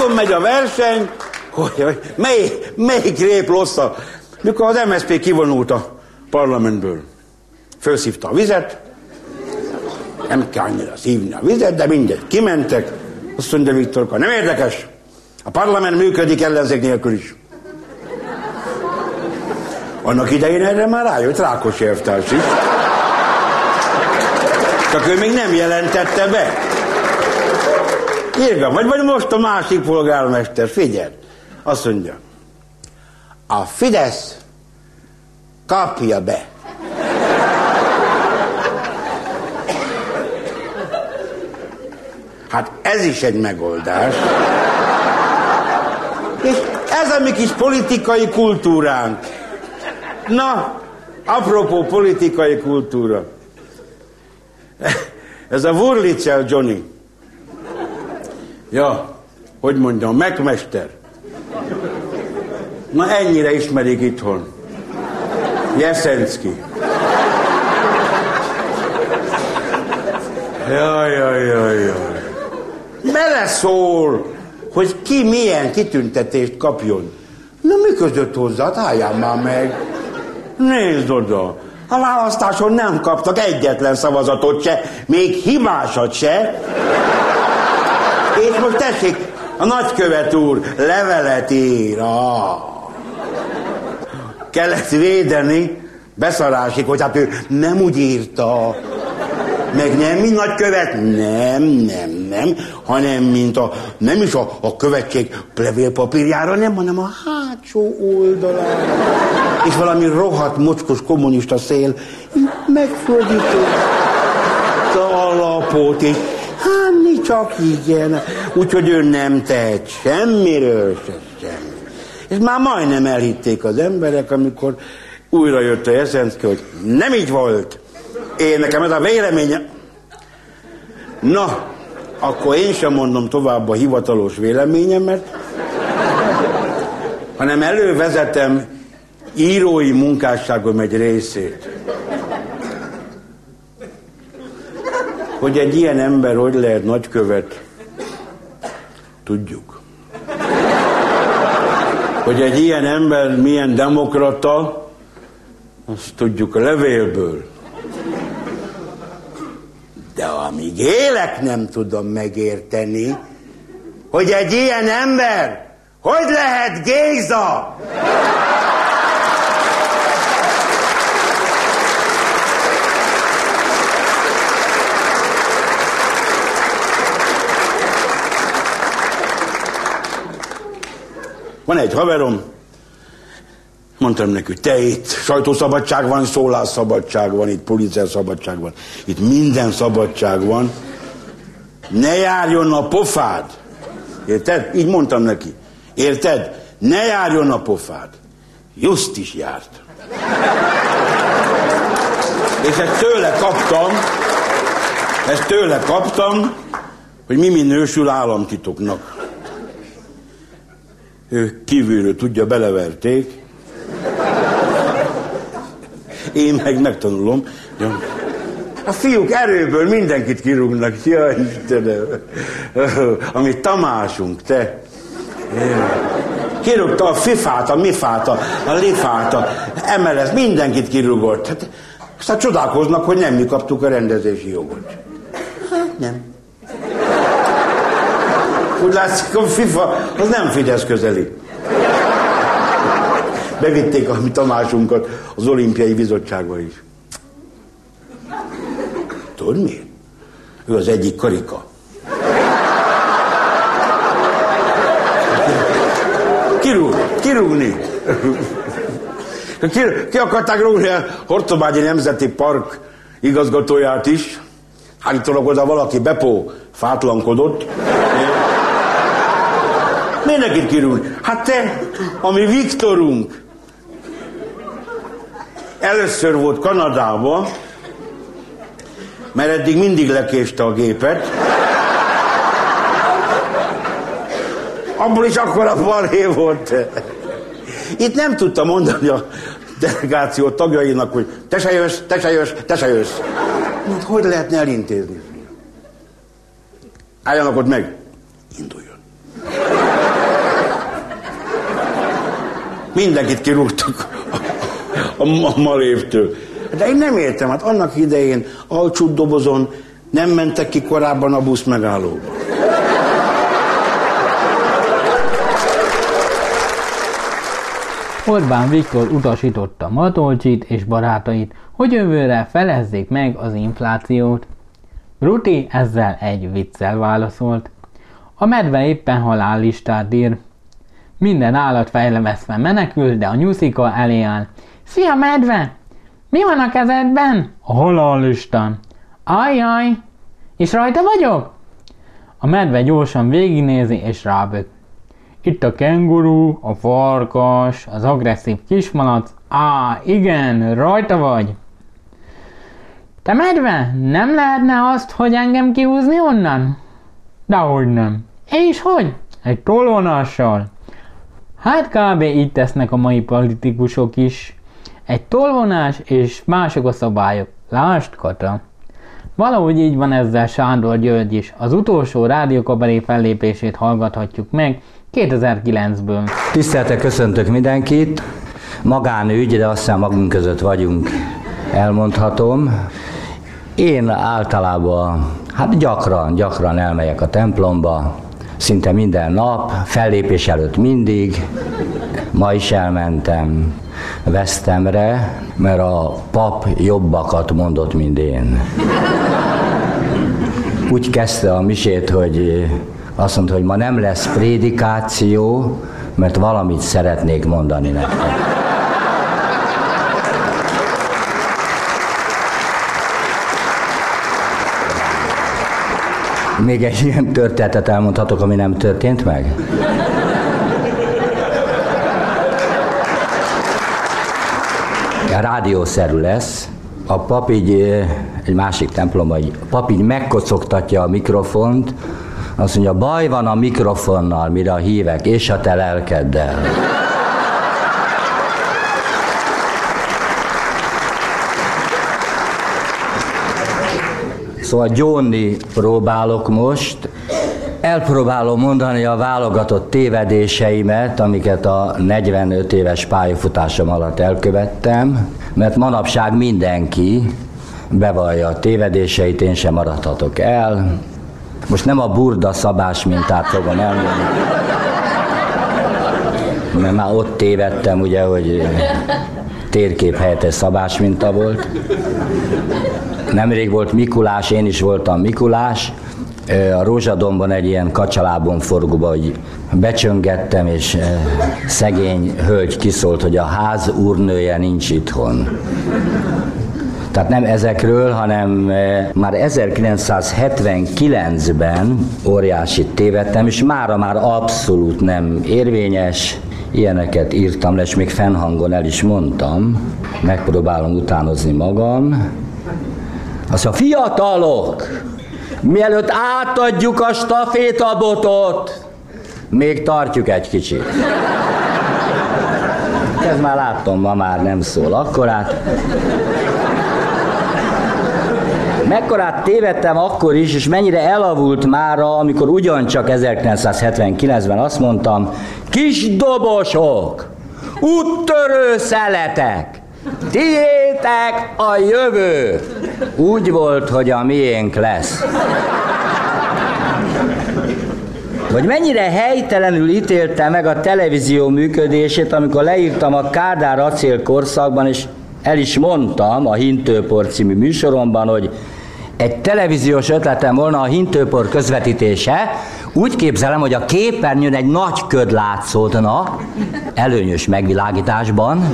azon megy a verseny, hogy hogy mely, melyik rép lossza. Mikor az MSZP kivonult a parlamentből, felszívta a vizet, nem kell annyira szívni a vizet, de mindegy, kimentek, azt mondja Viktorka, nem érdekes, a parlament működik ellenzék nélkül is. Annak idején erre már rájött Rákos elvtárs is. Csak ő még nem jelentette be. Írga, vagy, vagy most a másik polgármester, figyelj. Azt mondja, a Fidesz kapja be. Hát ez is egy megoldás. És ez a mi kis politikai kultúránk. Na, apropó politikai kultúra. Ez a Wurlitzel Johnny. Ja, hogy mondjam, megmester. Na ennyire ismerik itthon. Jeszenszki. Jaj, jaj, jaj, jaj. Beleszól, hogy ki milyen kitüntetést kapjon. Na mi között hozzá? Álljál már meg. Nézd oda. A választáson nem kaptak egyetlen szavazatot se, még hibásat se. És most tessék, a nagykövet úr levelet ír. Ah. Kellett védeni, beszarásig, hogy hát ő nem úgy írta. Meg nem, mint nagykövet, nem, nem, nem, hanem mint a, nem is a, a követség levélpapírjára, nem, hanem a hátsó oldalán. És valami rohadt, mocskos kommunista szél megfordította a lapot, és hát csak igen. Úgyhogy ő nem tehet semmiről se semmi. És már majdnem elhitték az emberek, amikor újra jött a Jeszenszki, hogy nem így volt. Én nekem ez a véleménye. Na, akkor én sem mondom tovább a hivatalos véleményemet, hanem elővezetem írói munkásságom egy részét. Hogy egy ilyen ember hogy lehet nagykövet, tudjuk. Hogy egy ilyen ember milyen demokrata, azt tudjuk a levélből. De amíg élek, nem tudom megérteni, hogy egy ilyen ember hogy lehet Géza? Van egy haverom, mondtam neki, te itt sajtószabadság van, szólásszabadság van, itt szabadság van, itt minden szabadság van. Ne járjon a pofád. Érted? Így mondtam neki. Érted? Ne járjon a pofád. Just is járt. És ezt tőle kaptam, ezt tőle kaptam, hogy mi minősül államtitoknak. Ő kívülről tudja, beleverték. Én meg megtanulom. Ja. A fiúk erőből mindenkit kirúgnak. Ja, Istenem. Amit Tamásunk, te. Kirúgta a fifát, a mifát, a, a lifát, a MLS, mindenkit kirúgott. Hát, aztán csodálkoznak, hogy nem mi kaptuk a rendezési jogot. Hát nem. Úgy látszik, a FIFA az nem Fidesz közeli. Bevitték a mi Tamásunkat az olimpiai bizottságba is. Tudod miért? Ő az egyik karika. Kirúg, kirúgni. Ki, ki akarták rúgni a Hortobágyi Nemzeti Park igazgatóját is. Állítólag oda valaki bepó fátlankodott. Miért nekit kirúgni? Hát te, ami Viktorunk, először volt Kanadában, mert eddig mindig lekéste a gépet. Abból is akkor a balhé volt. Itt nem tudta mondani a delegáció tagjainak, hogy te se jössz, te se jössz, te se jössz. Hát hogy lehetne elintézni? Álljanak ott meg. Induljon. Mindenkit kirúgtak a, a, a malévtől. De én nem értem, hát annak idején alcsú dobozon nem mentek ki korábban a busz megállóba. Orbán Viktor utasította Matolcsit és barátait, hogy jövőre felezzék meg az inflációt. Ruti ezzel egy viccel válaszolt. A medve éppen halállistát ír. Minden állat fejlemeszve menekül, de a nyuszika elé áll. Szia medve! Mi van a kezedben? A halállistán. Ajjaj! És rajta vagyok? A medve gyorsan végignézi és rábök. Itt a kenguru, a farkas, az agresszív kismalac. Á, igen, rajta vagy. Te medve, nem lehetne azt, hogy engem kihúzni onnan? Dehogy nem. És hogy? Egy tolvonással. Hát kb. így tesznek a mai politikusok is. Egy tolvonás és mások a szabályok. Lásd, Kata. Valahogy így van ezzel Sándor György is. Az utolsó rádiókabaré fellépését hallgathatjuk meg 2009-ből. Tisztelte köszöntök mindenkit. Magánügy, de azt hiszem magunk között vagyunk, elmondhatom. Én általában, hát gyakran, gyakran elmegyek a templomba, szinte minden nap, fellépés előtt mindig. Ma is elmentem Vesztemre, mert a pap jobbakat mondott, mint én. Úgy kezdte a misét, hogy azt mondta, hogy ma nem lesz prédikáció, mert valamit szeretnék mondani nektek. Még egy ilyen történetet elmondhatok, ami nem történt meg? A rádiószerű lesz. A pap így, egy másik templomban, egy pap így megkocogtatja a mikrofont, azt mondja, baj van a mikrofonnal, mire a hívek, és a te lelkeddel. Szóval gyónni próbálok most, elpróbálom mondani a válogatott tévedéseimet, amiket a 45 éves pályafutásom alatt elkövettem, mert manapság mindenki bevallja a tévedéseit, én sem maradhatok el. Most nem a burda szabás mintát fogom elmondani, mert már ott tévedtem, ugye, hogy térkép helyette szabás minta volt. Nemrég volt Mikulás, én is voltam Mikulás, a Rózsadomban egy ilyen kacsalábon forgóba, hogy becsöngettem, és szegény hölgy kiszólt, hogy a ház úrnője nincs itthon. Tehát nem ezekről, hanem már 1979-ben óriási tévedtem, és mára már abszolút nem érvényes, ilyeneket írtam le, és még fennhangon el is mondtam, megpróbálom utánozni magam. Azt a fiatalok, mielőtt átadjuk a stafétabotot, még tartjuk egy kicsit. Ez már láttam, ma már nem szól akkorát. Mekkorát tévedtem akkor is, és mennyire elavult mára, amikor ugyancsak 1979-ben azt mondtam, kis dobosok, úttörő szeletek, tiétek a jövő. Úgy volt, hogy a miénk lesz. Vagy mennyire helytelenül ítélte meg a televízió működését, amikor leírtam a Kádár acél korszakban, és el is mondtam a Hintőpor című műsoromban, hogy egy televíziós ötletem volna a hintőpor közvetítése, úgy képzelem, hogy a képernyőn egy nagy köd látszódna, előnyös megvilágításban,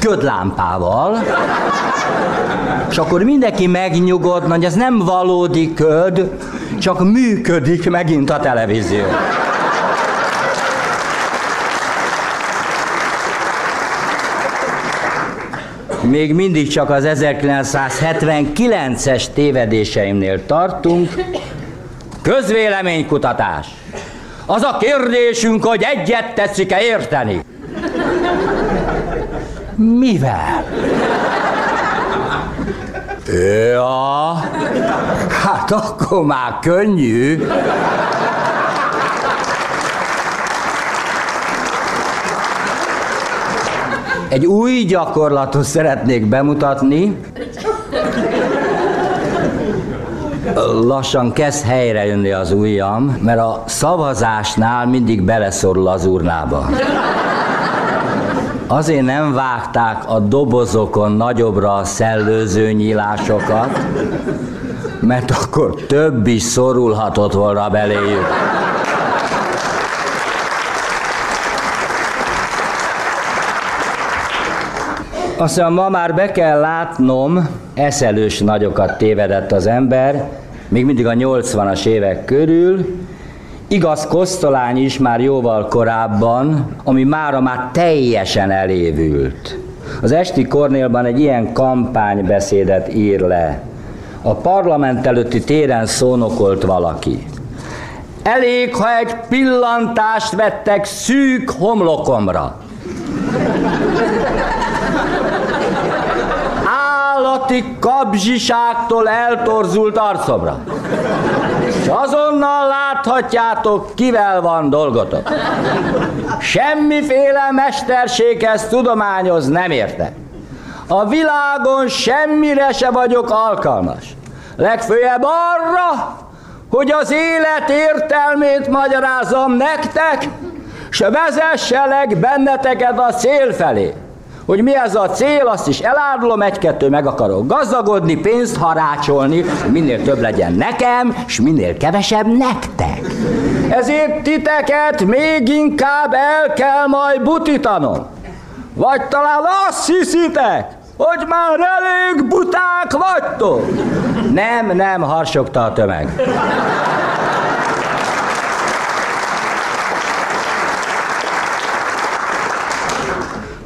ködlámpával, és akkor mindenki megnyugodna, hogy ez nem valódi köd, csak működik megint a televízió. Még mindig csak az 1979-es tévedéseimnél tartunk. Közvéleménykutatás. Az a kérdésünk, hogy egyet tetszik-e érteni. Mivel? Ja, hát akkor már könnyű. Egy új gyakorlatot szeretnék bemutatni. Lassan kezd helyre jönni az ujjam, mert a szavazásnál mindig beleszorul az urnába. Azért nem vágták a dobozokon nagyobbra a szellőző nyílásokat, mert akkor több is szorulhatott volna beléjük. Aztán ma már be kell látnom, eszelős nagyokat tévedett az ember, még mindig a 80-as évek körül, Igaz, Kosztolány is már jóval korábban, ami mára már teljesen elévült. Az Esti Kornélban egy ilyen kampánybeszédet ír le. A parlament előtti téren szónokolt valaki. Elég, ha egy pillantást vettek szűk homlokomra. Állati kabzsiságtól eltorzult arcomra. És azonnal láthatjátok, kivel van dolgotok. Semmiféle mesterséghez tudományoz nem érte. A világon semmire se vagyok alkalmas. Legfőjebb arra, hogy az élet értelmét magyarázom nektek, s vezesselek benneteket a cél felé. Hogy mi ez a cél, azt is elárulom, egy-kettő meg akarok gazdagodni, pénzt harácsolni, minél több legyen nekem, és minél kevesebb nektek. Ezért titeket még inkább el kell majd butítanom. Vagy talán azt hiszitek, hogy már elég buták vagytok. Nem, nem, harsogta a tömeg.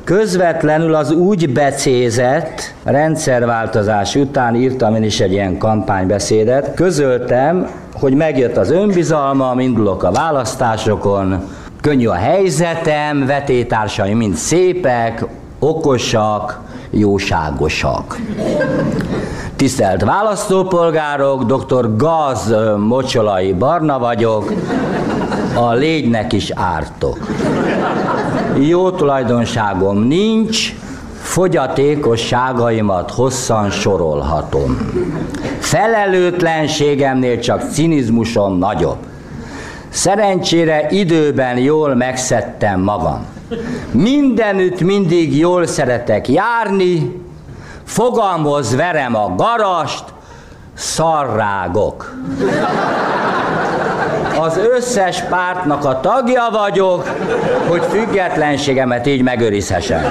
Közvetlenül az úgy becézett rendszerváltozás után írtam én is egy ilyen kampánybeszédet, közöltem, hogy megjött az önbizalmam, indulok a választásokon, könnyű a helyzetem, vetétársaim mind szépek, okosak, jóságosak. Tisztelt választópolgárok, dr. Gaz Mocsolai Barna vagyok, a légynek is ártok. Jó tulajdonságom nincs, fogyatékosságaimat hosszan sorolhatom. Felelőtlenségemnél csak cinizmusom nagyobb. Szerencsére időben jól megszedtem magam. Mindenütt mindig jól szeretek járni, fogamhoz verem a garast, szarrágok. Az összes pártnak a tagja vagyok, hogy függetlenségemet így megőrizhessem.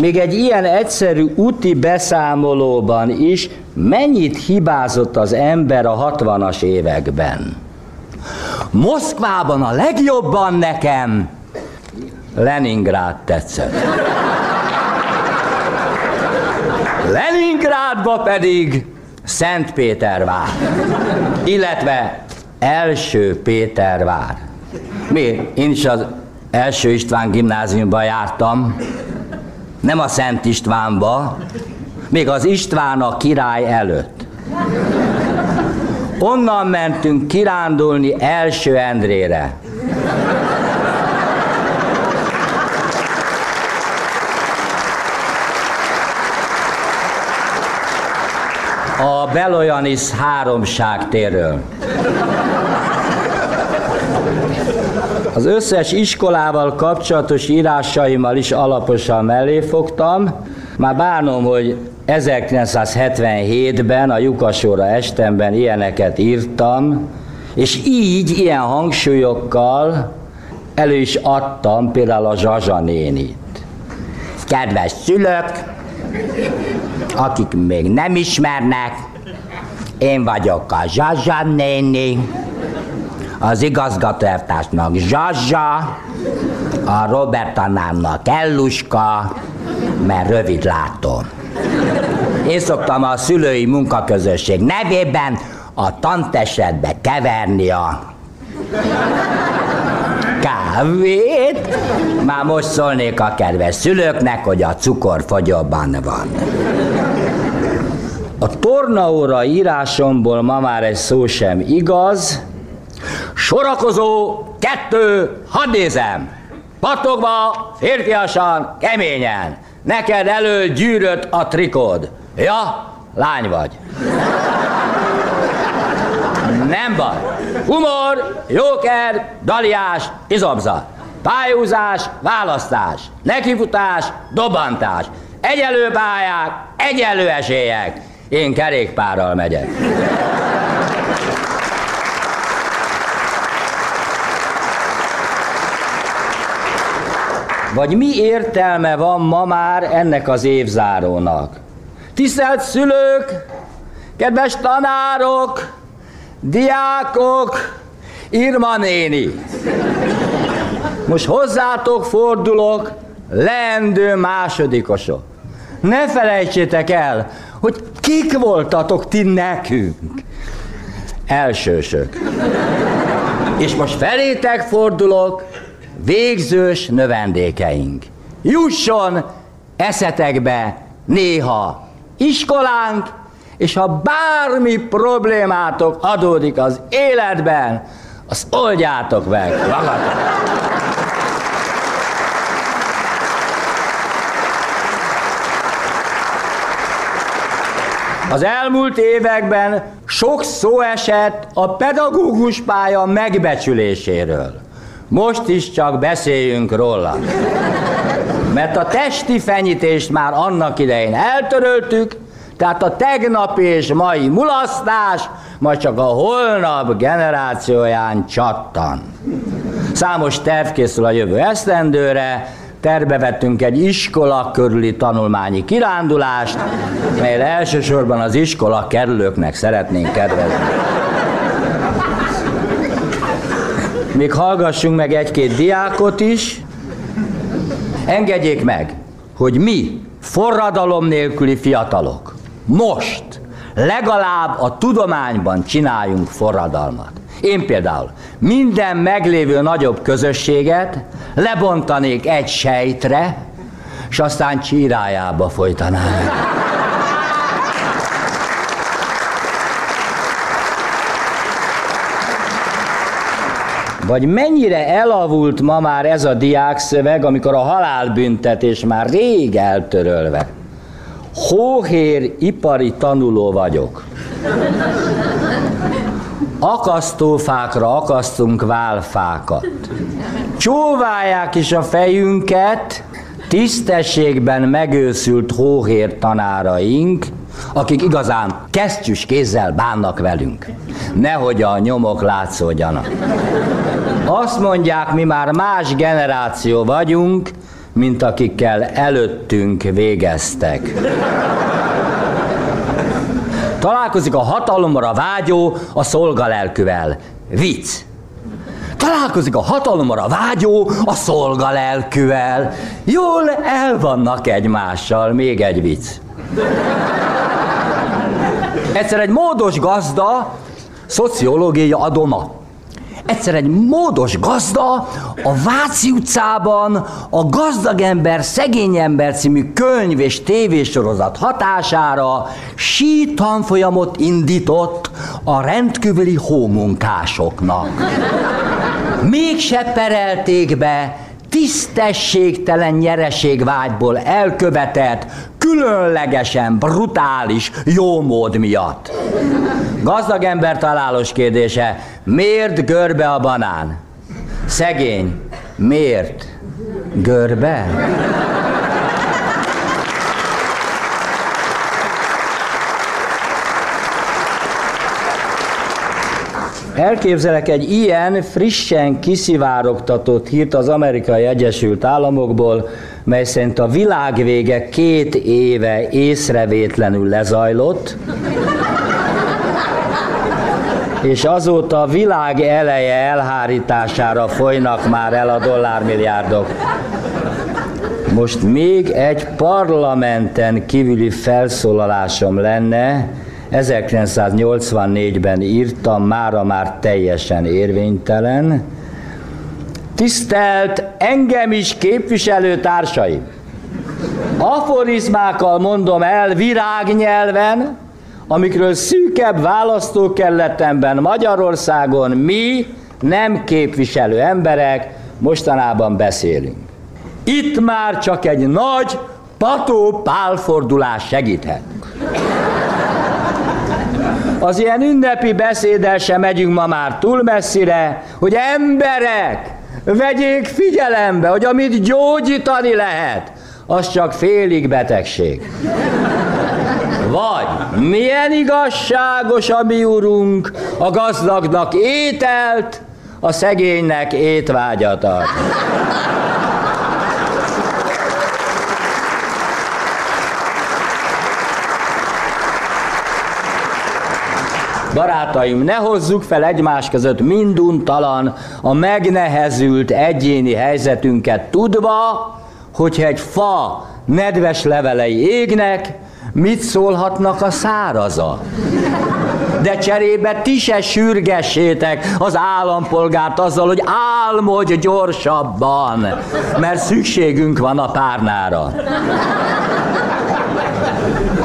Még egy ilyen egyszerű úti beszámolóban is mennyit hibázott az ember a 60-as években. Moszkvában a legjobban nekem Leningrád tetszett. Leningrádba pedig Szentpétervár, illetve első Pétervár. Mi? Én is az első István gimnáziumban jártam, nem a Szent Istvánba, még az István a király előtt. Onnan mentünk kirándulni első Endrére. A Beloyanis háromság téről. Az összes iskolával kapcsolatos írásaimmal is alaposan mellé fogtam. Már bánom, hogy 1977-ben a Jukasóra estemben ilyeneket írtam, és így, ilyen hangsúlyokkal elő is adtam például a Zsazsa nénit. Kedves szülők, akik még nem ismernek, én vagyok a Zsazsa néni, az igazgatóertásnak Zsazsa, a Robert tanárnak Elluska, mert rövid látom. Én szoktam a szülői munkaközösség nevében a tantesetbe keverni a kávét. Már most szólnék a kedves szülőknek, hogy a cukor fogyóban van. A tornaóra írásomból ma már egy szó sem igaz. Sorakozó, kettő, hadd nézem! Patogva, férfiasan, keményen. Neked elő gyűrött a trikód. Ja, lány vagy. Nem baj. Humor, jóker, daliás, izomzat. Pályúzás, választás. Nekifutás, dobantás. Egyelő pályák, egyenlő esélyek. Én kerékpárral megyek. Vagy mi értelme van ma már ennek az évzárónak? Tisztelt szülők, kedves tanárok, diákok, Irma néni. Most hozzátok fordulok, leendő másodikosok. Ne felejtsétek el, hogy kik voltatok ti nekünk. Elsősök. És most felétek fordulok, végzős növendékeink. Jusson eszetekbe néha iskolánk, és ha bármi problémátok adódik az életben, azt oldjátok meg magatok. Az elmúlt években sok szó esett a pedagógus pálya megbecsüléséről. Most is csak beszéljünk róla. Mert a testi fenyítést már annak idején eltöröltük, tehát a tegnap és mai mulasztás majd csak a holnap generációján csattan. Számos terv készül a jövő esztendőre, terbe vettünk egy iskola körüli tanulmányi kirándulást, melyre elsősorban az iskola kerülőknek szeretnénk kedvezni. Még hallgassunk meg egy-két diákot is. Engedjék meg, hogy mi, forradalom nélküli fiatalok, most legalább a tudományban csináljunk forradalmat. Én például minden meglévő nagyobb közösséget lebontanék egy sejtre, és aztán csírájába folytanám. Vagy mennyire elavult ma már ez a diákszöveg, amikor a halálbüntetés már rég eltörölve. Hóhér ipari tanuló vagyok. Akasztófákra akasztunk válfákat. Csóválják is a fejünket, tisztességben megőszült hóhér tanáraink, akik igazán kesztyűs kézzel bánnak velünk. Nehogy a nyomok látszódjanak. Azt mondják, mi már más generáció vagyunk, mint akikkel előttünk végeztek. Találkozik a hatalomra vágyó a szolgalelküvel. Vicc. Találkozik a hatalomra vágyó a szolgalelküvel. Jól el vannak egymással. Még egy vicc. Egyszer egy módos gazda, szociológia adoma. Egyszer egy módos gazda a Váci utcában a Gazdag ember, szegény ember című könyv és tévésorozat hatására sí tanfolyamot indított a rendkívüli hómunkásoknak. Mégse perelték be tisztességtelen nyereségvágyból elkövetett, különlegesen brutális jómód miatt. Gazdag ember találós kérdése, miért görbe a banán? Szegény, miért? Görbe? Elképzelek egy ilyen frissen kiszivárogtatott hírt az Amerikai Egyesült Államokból, mely szerint a világvége két éve észrevétlenül lezajlott, és azóta a világ eleje elhárítására folynak már el a dollármilliárdok. Most még egy parlamenten kívüli felszólalásom lenne, 1984-ben írtam, mára már teljesen érvénytelen. Tisztelt engem is képviselőtársaim! Aforizmákkal mondom el virágnyelven, amikről szűkebb választókerületemben Magyarországon mi nem képviselő emberek mostanában beszélünk. Itt már csak egy nagy pató pálfordulás segíthet. Az ilyen ünnepi beszéddel sem megyünk ma már túl messzire, hogy emberek, vegyék figyelembe, hogy amit gyógyítani lehet, az csak félig betegség. Vagy milyen igazságos a mi úrunk, a gazdagnak ételt, a szegénynek étvágyat ad. Barátaim, ne hozzuk fel egymás között minduntalan a megnehezült egyéni helyzetünket tudva, hogyha egy fa nedves levelei égnek, mit szólhatnak a száraza? De cserébe ti se sürgessétek az állampolgárt azzal, hogy álmodj gyorsabban, mert szükségünk van a párnára.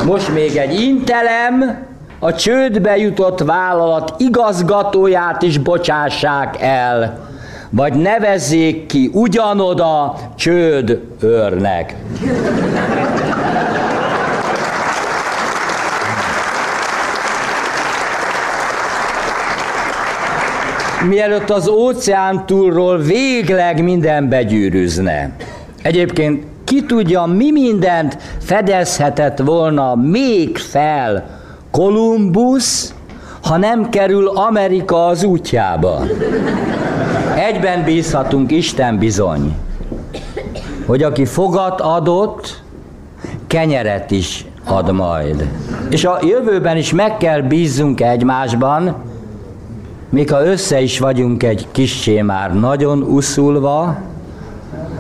Most még egy intelem, a csődbe jutott vállalat igazgatóját is bocsássák el, vagy nevezzék ki ugyanoda csőd őrnek. Mielőtt az óceán túlról végleg minden begyűrűzne. Egyébként ki tudja, mi mindent fedezhetett volna még fel Kolumbusz, ha nem kerül Amerika az útjába. Egyben bízhatunk, Isten bizony, hogy aki fogat adott, kenyeret is ad majd. És a jövőben is meg kell bízzunk egymásban, még ha össze is vagyunk egy kissé már nagyon uszulva,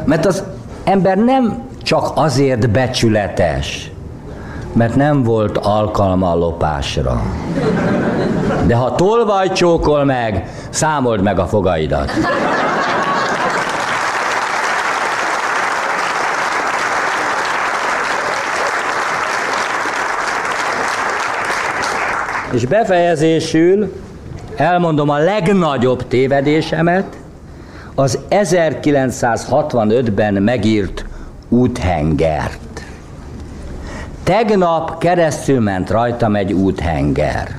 mert az ember nem csak azért becsületes, mert nem volt alkalma a lopásra. De ha tolvaj csókol meg, számold meg a fogaidat. És befejezésül elmondom a legnagyobb tévedésemet, az 1965-ben megírt úthengert. Tegnap keresztül ment rajtam egy úthenger.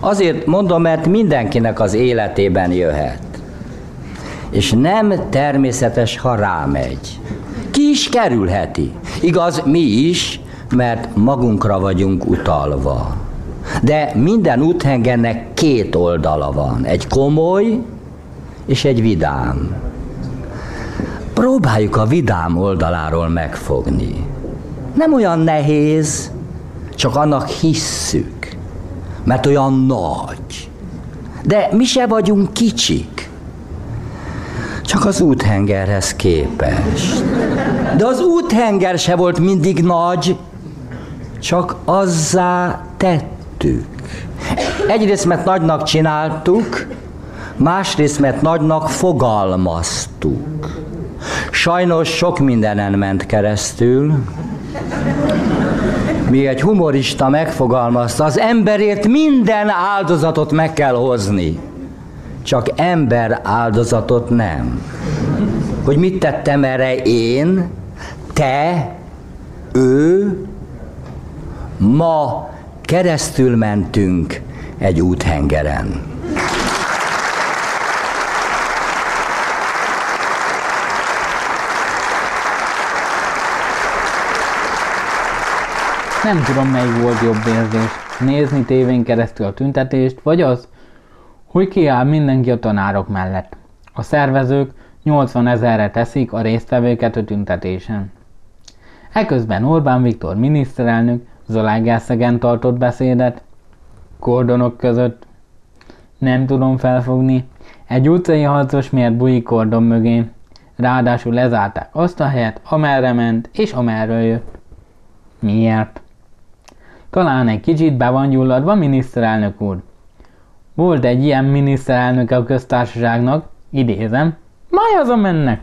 Azért mondom, mert mindenkinek az életében jöhet. És nem természetes, ha rámegy. Ki is kerülheti. Igaz, mi is, mert magunkra vagyunk utalva. De minden úthengernek két oldala van. Egy komoly és egy vidám. Próbáljuk a vidám oldaláról megfogni. Nem olyan nehéz, csak annak hisszük, mert olyan nagy. De mi se vagyunk kicsik, csak az úthengerhez képest. De az úthenger se volt mindig nagy, csak azzá tettük. Egyrészt, mert nagynak csináltuk, másrészt, mert nagynak fogalmaztuk. Sajnos sok mindenen ment keresztül, mi egy humorista megfogalmazta, az emberért minden áldozatot meg kell hozni. Csak ember áldozatot nem. Hogy mit tettem erre én, te, ő, ma keresztül mentünk egy úthengeren. Nem tudom, melyik volt jobb érzés. Nézni tévén keresztül a tüntetést, vagy az, hogy kiáll mindenki a tanárok mellett. A szervezők 80 ezerre teszik a résztvevőket a tüntetésen. Eközben Orbán Viktor miniszterelnök Zolágászegen tartott beszédet, kordonok között. Nem tudom felfogni. Egy utcai harcos miért bujik kordon mögé. Ráadásul lezárták azt a helyet, amerre ment és amerről jött. Miért? Talán egy kicsit be van gyulladva, miniszterelnök úr. Volt egy ilyen miniszterelnök a köztársaságnak, idézem, májazon mennek.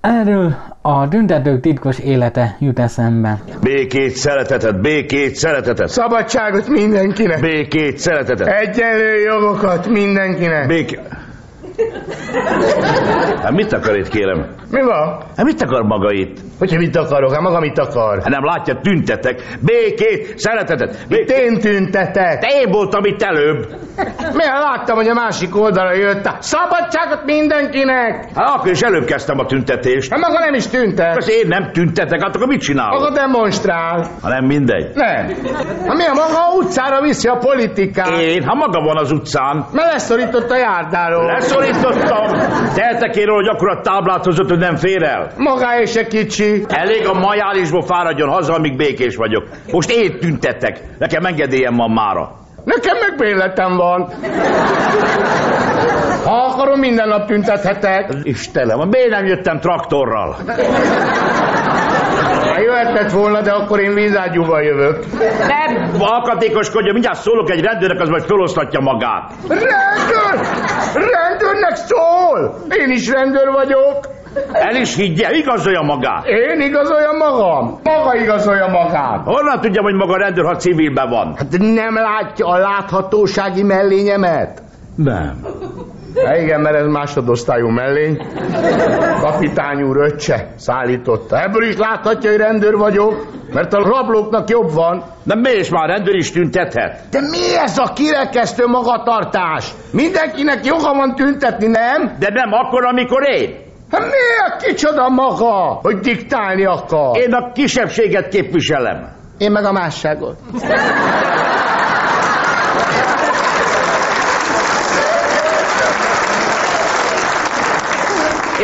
Erről a tüntetők titkos élete jut eszembe. Békét, szeretetet, békét, szeretetet. Szabadságot mindenkinek. Békét, szeretetet. Egyenlő jogokat mindenkinek. Békét. Hát mit akar itt, kérem? Mi van? Hát mit akar maga itt? Hogyha mit akarok? Hát maga mit akar? Hát nem látja, tüntetek. Békét, szeretetet. Itt én tüntetek. Te én voltam itt előbb. Miért láttam, hogy a másik oldalra jött a szabadságot mindenkinek? Hát akkor is előbb kezdtem a tüntetést. Hát maga nem is tüntet. Az én nem tüntetek, hát akkor mit csinálok? Maga demonstrál. Ha nem mindegy. Nem. Hát mi a maga utcára viszi a politikát? Én, ha maga van az utcán. Mert leszorított a járdáról. Leszorítottam. Én róla, hogy akkor a táblát hozott, hogy nem fér el. Maga és egy kicsi. Elég a majálisból fáradjon haza, amíg békés vagyok. Most én tüntetek. Nekem engedélyem van mára. Nekem meg bérletem van. Ha akarom, minden nap tüntethetek. Istenem, miért nem jöttem traktorral? Jöhetett volna, de akkor én vízágyúval jövök. Nem alkatékoskodja, mindjárt szólok egy rendőrnek, az majd felosztatja magát. Rendőr! Rendőrnek szól! Én is rendőr vagyok. El is higgye, igazolja magát. Én igazoljam magam. Maga igazolja magát. Honnan tudjam, hogy maga rendőr, ha civilben van? Hát nem látja a láthatósági mellényemet? Nem. Hát igen, mert ez másodosztályú mellény. Kapitány úr öccse szállította. Ebből is láthatja, hogy rendőr vagyok, mert a rablóknak jobb van. De miért már rendőr is tüntethet? De mi ez a kirekesztő magatartás? Mindenkinek joga van tüntetni, nem? De nem akkor, amikor én. Hát miért kicsoda maga, hogy diktálni akar? Én a kisebbséget képviselem. Én meg a másságot.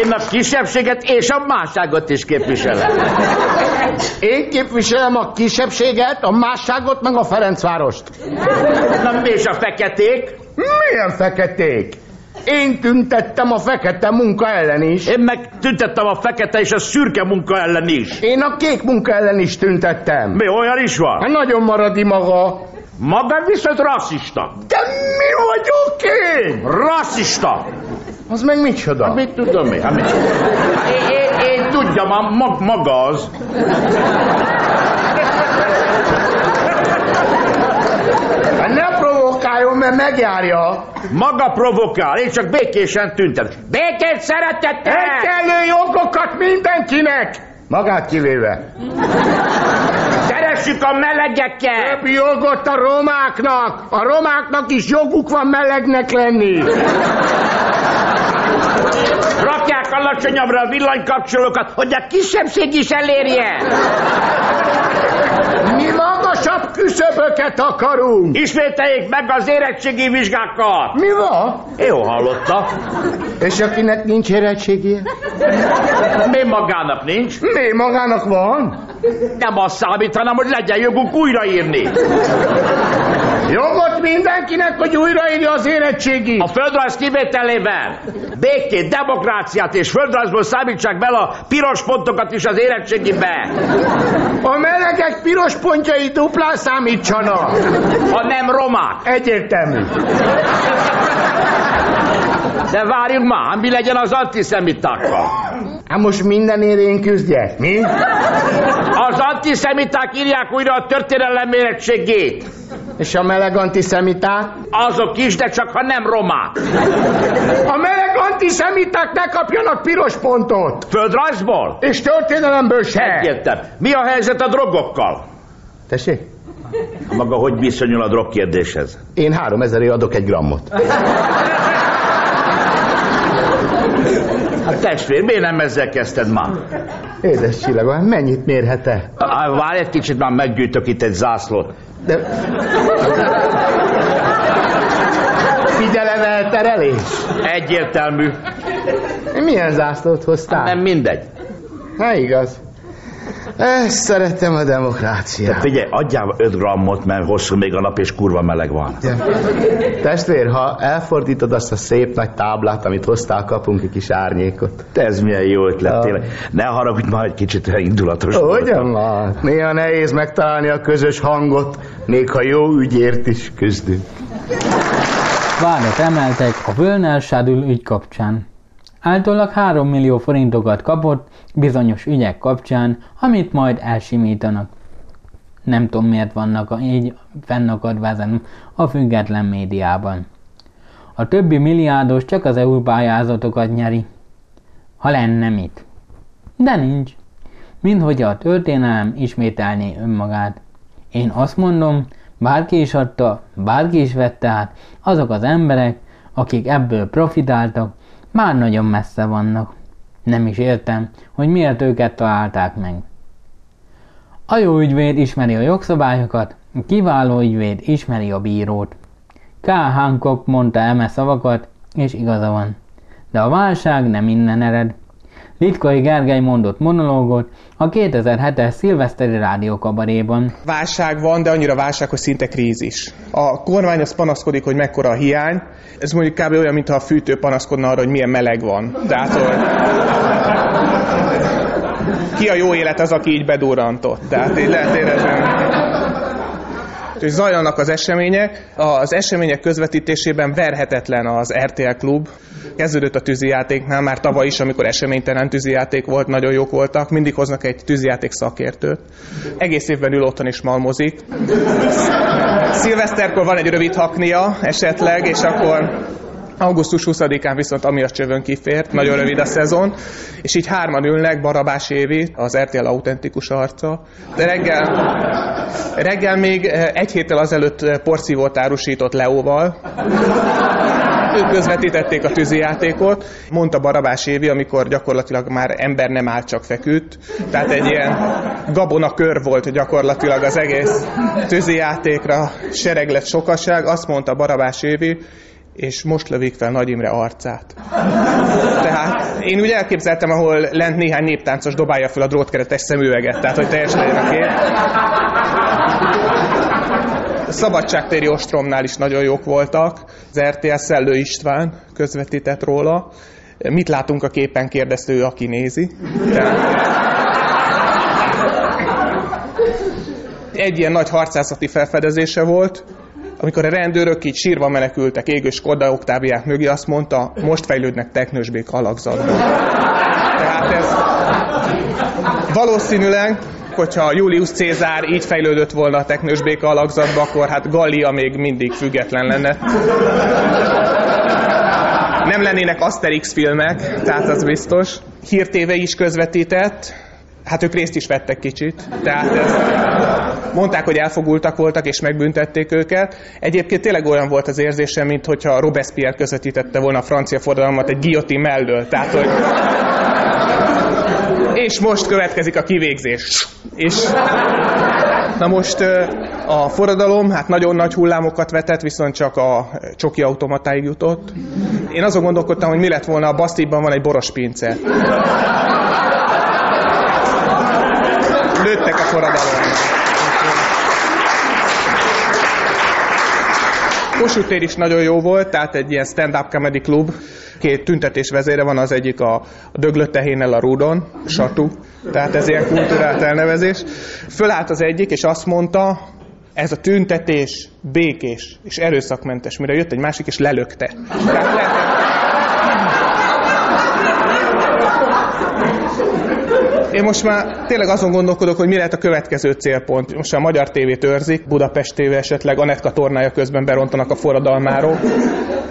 Én a kisebbséget és a másságot is képviselem. Én képviselem a kisebbséget, a másságot, meg a Ferencvárost. Na és a feketék? Milyen feketék? Én tüntettem a fekete munka ellen is. Én meg tüntettem a fekete és a szürke munka ellen is. Én a kék munka ellen is tüntettem. Mi olyan is van? Hát nagyon maradi maga. Maga viszont rasszista. De mi vagyok én? Rasszista. Az meg micsoda? Mit tudom én? Hát mit? Én, én, én tudjam, a mag, maga az. Hát ne provokáljon, mert megjárja. Maga provokál, én csak békésen tüntet. Békét szeretettel! Egyenlő jogokat mindenkinek! Magát kivéve. Keressük a melegekkel! Több jogot a romáknak! A romáknak is joguk van melegnek lenni! Rakják alacsonyabbra a villanykapcsolókat, hogy a kisebbség is elérje! Küszöböket akarunk! Ismételjék meg az érettségi vizsgákat! Mi van? Jó hallotta. És akinek nincs érettségie? Mi magának nincs? Mi magának van? Nem az számít, hanem hogy legyen jogunk újraírni. Jogot mindenkinek, hogy újraírja az érettségit. A földrajz kivételével békét, demokráciát és földrajzból számítsák bele a piros pontokat is az érettségibe. A melegek piros pontjai duplán számítsanak. Ha nem romák. Egyértelmű. De várjunk már, mi legyen az antiszemitákkal? Hát most mindenért én küzdjek, mi? Az antiszemiták írják újra a történelem érettségét. És a meleg antiszemiták? Azok is, de csak ha nem romák. A meleg antiszemiták ne kapjanak piros pontot. Földrajzból? És történelemből se. Egyértelmű. Mi a helyzet a drogokkal? Tessék? Maga hogy viszonyul a drog kérdéshez? Én három ezerért adok egy grammot. Hát testvér, miért nem ezzel kezdted már? Édes csillagom, hát mennyit mérhet-e? Várj egy kicsit, már meggyűjtök itt egy zászlót. De... Figyelem elterelés? Egyértelmű. Milyen zászlót hoztál? Nem mindegy. Hát igaz. Ezt szeretem a demokráciát. Te figyelj, adjál 5 grammot, mert hosszú még a nap és kurva meleg van. Testvér, ha elfordítod azt a szép nagy táblát, amit hoztál, kapunk egy kis árnyékot. Te ez milyen jó ötlet, Ja. tényleg. Ne haragudj, már egy kicsit indulatos Hogyan van? Néha nehéz megtalálni a közös hangot, még ha jó ügyért is küzdünk. Vádat emeltek a Völner Sádül ügy kapcsán. Általában 3 millió forintokat kapott bizonyos ügyek kapcsán, amit majd elsimítanak. Nem tudom miért vannak így fennakadva ezen a független médiában. A többi milliárdos csak az EU pályázatokat nyeri. Ha lenne mit. De nincs. Minthogy a történelem ismételné önmagát. Én azt mondom, bárki is adta, bárki is vette át, azok az emberek, akik ebből profitáltak, már nagyon messze vannak. Nem is értem, hogy miért őket találták meg. A jó ügyvéd ismeri a jogszabályokat, a kiváló ügyvéd ismeri a bírót. K. Hancock mondta eme szavakat, és igaza van. De a válság nem innen ered. Litkai Gergely mondott monológot a 2007-es szilveszteri rádiókabaréban. Válság van, de annyira válság, hogy szinte krízis. A kormány az panaszkodik, hogy mekkora a hiány. Ez mondjuk kb. olyan, mintha a fűtő panaszkodna arra, hogy milyen meleg van. Tehát, hogy ki a jó élet az, aki így bedurrantott. Tehát így lehet érezni. És zajlanak az események. Az események közvetítésében verhetetlen az RTL klub. Kezdődött a tűzijátéknál, már tavaly is, amikor eseménytelen tűzijáték volt, nagyon jók voltak. Mindig hoznak egy tűzijáték szakértőt. Egész évben ül otthon és malmozik. Szilveszterkor van egy rövid haknia esetleg, és akkor augusztus 20-án viszont amiatt csövön kifért, nagyon rövid a szezon, és így hárman ülnek, Barabás Évi, az RTL autentikus arca, de reggel, reggel még eh, egy héttel azelőtt eh, porszívót árusított Leóval, ők közvetítették a tűzijátékot, mondta Barabás Évi, amikor gyakorlatilag már ember nem állt, csak feküdt. Tehát egy ilyen gabona kör volt gyakorlatilag az egész tűzijátékra, sereg lett sokaság. Azt mondta Barabás Évi, és most lövik fel Nagy Imre arcát. Tehát én úgy elképzeltem, ahol lent néhány néptáncos dobálja fel a drótkeretes szemüveget, tehát hogy teljes legyen a kép. A Szabadságtéri ostromnál is nagyon jók voltak. Az RTL Szellő István közvetített róla. Mit látunk a képen, kérdezte ő, aki nézi. Tehát... Egy ilyen nagy harcászati felfedezése volt, amikor a rendőrök így sírva menekültek égő Skoda oktáviák mögé, azt mondta, most fejlődnek teknősbék alakzatba. Tehát ez valószínűleg, hogyha Julius Cézár így fejlődött volna a teknősbéka alakzatba, akkor hát Gallia még mindig független lenne. Nem lennének Asterix filmek, tehát az biztos. Hír TV is közvetített, hát ők részt is vettek kicsit, tehát ez, mondták, hogy elfogultak voltak, és megbüntették őket. Egyébként tényleg olyan volt az érzésem, mint hogyha Robespierre közvetítette volna a francia forradalmat egy guillotine mellől, tehát hogy és most következik a kivégzés. És na most a forradalom hát nagyon nagy hullámokat vetett, viszont csak a csoki automatáig jutott. Én azon gondolkodtam, hogy mi lett volna, a Basztívban van egy boros Lőttek a forradalomra. Kossuth tér is nagyon jó volt, tehát egy ilyen stand-up comedy klub. Két tüntetés vezére van, az egyik a, döglött tehénnel a rúdon, Satu. Tehát ez ilyen kulturált elnevezés. Fölállt az egyik, és azt mondta, ez a tüntetés békés és erőszakmentes, mire jött egy másik, és lelökte. Tehát lehet, Én most már tényleg azon gondolkodok, hogy mi lehet a következő célpont. Most a Magyar tévét őrzik, Budapest tévé esetleg Anetka tornája közben berontanak a forradalmáról.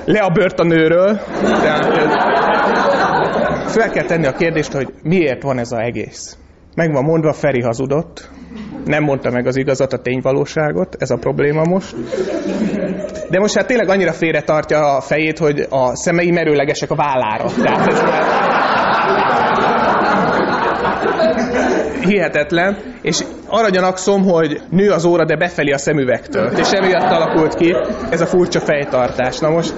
Le a bört a nőről. Tehát ez... Fel kell tenni a kérdést, hogy miért van ez az egész. Meg van mondva, Feri hazudott. Nem mondta meg az igazat, a tényvalóságot. Ez a probléma most. De most hát tényleg annyira félre tartja a fejét, hogy a szemei merőlegesek a vállára. Tehát ez már hihetetlen, és arra gyanakszom, hogy nő az óra, de befelé a szemüvegtől. És emiatt alakult ki ez a furcsa fejtartás. Na most,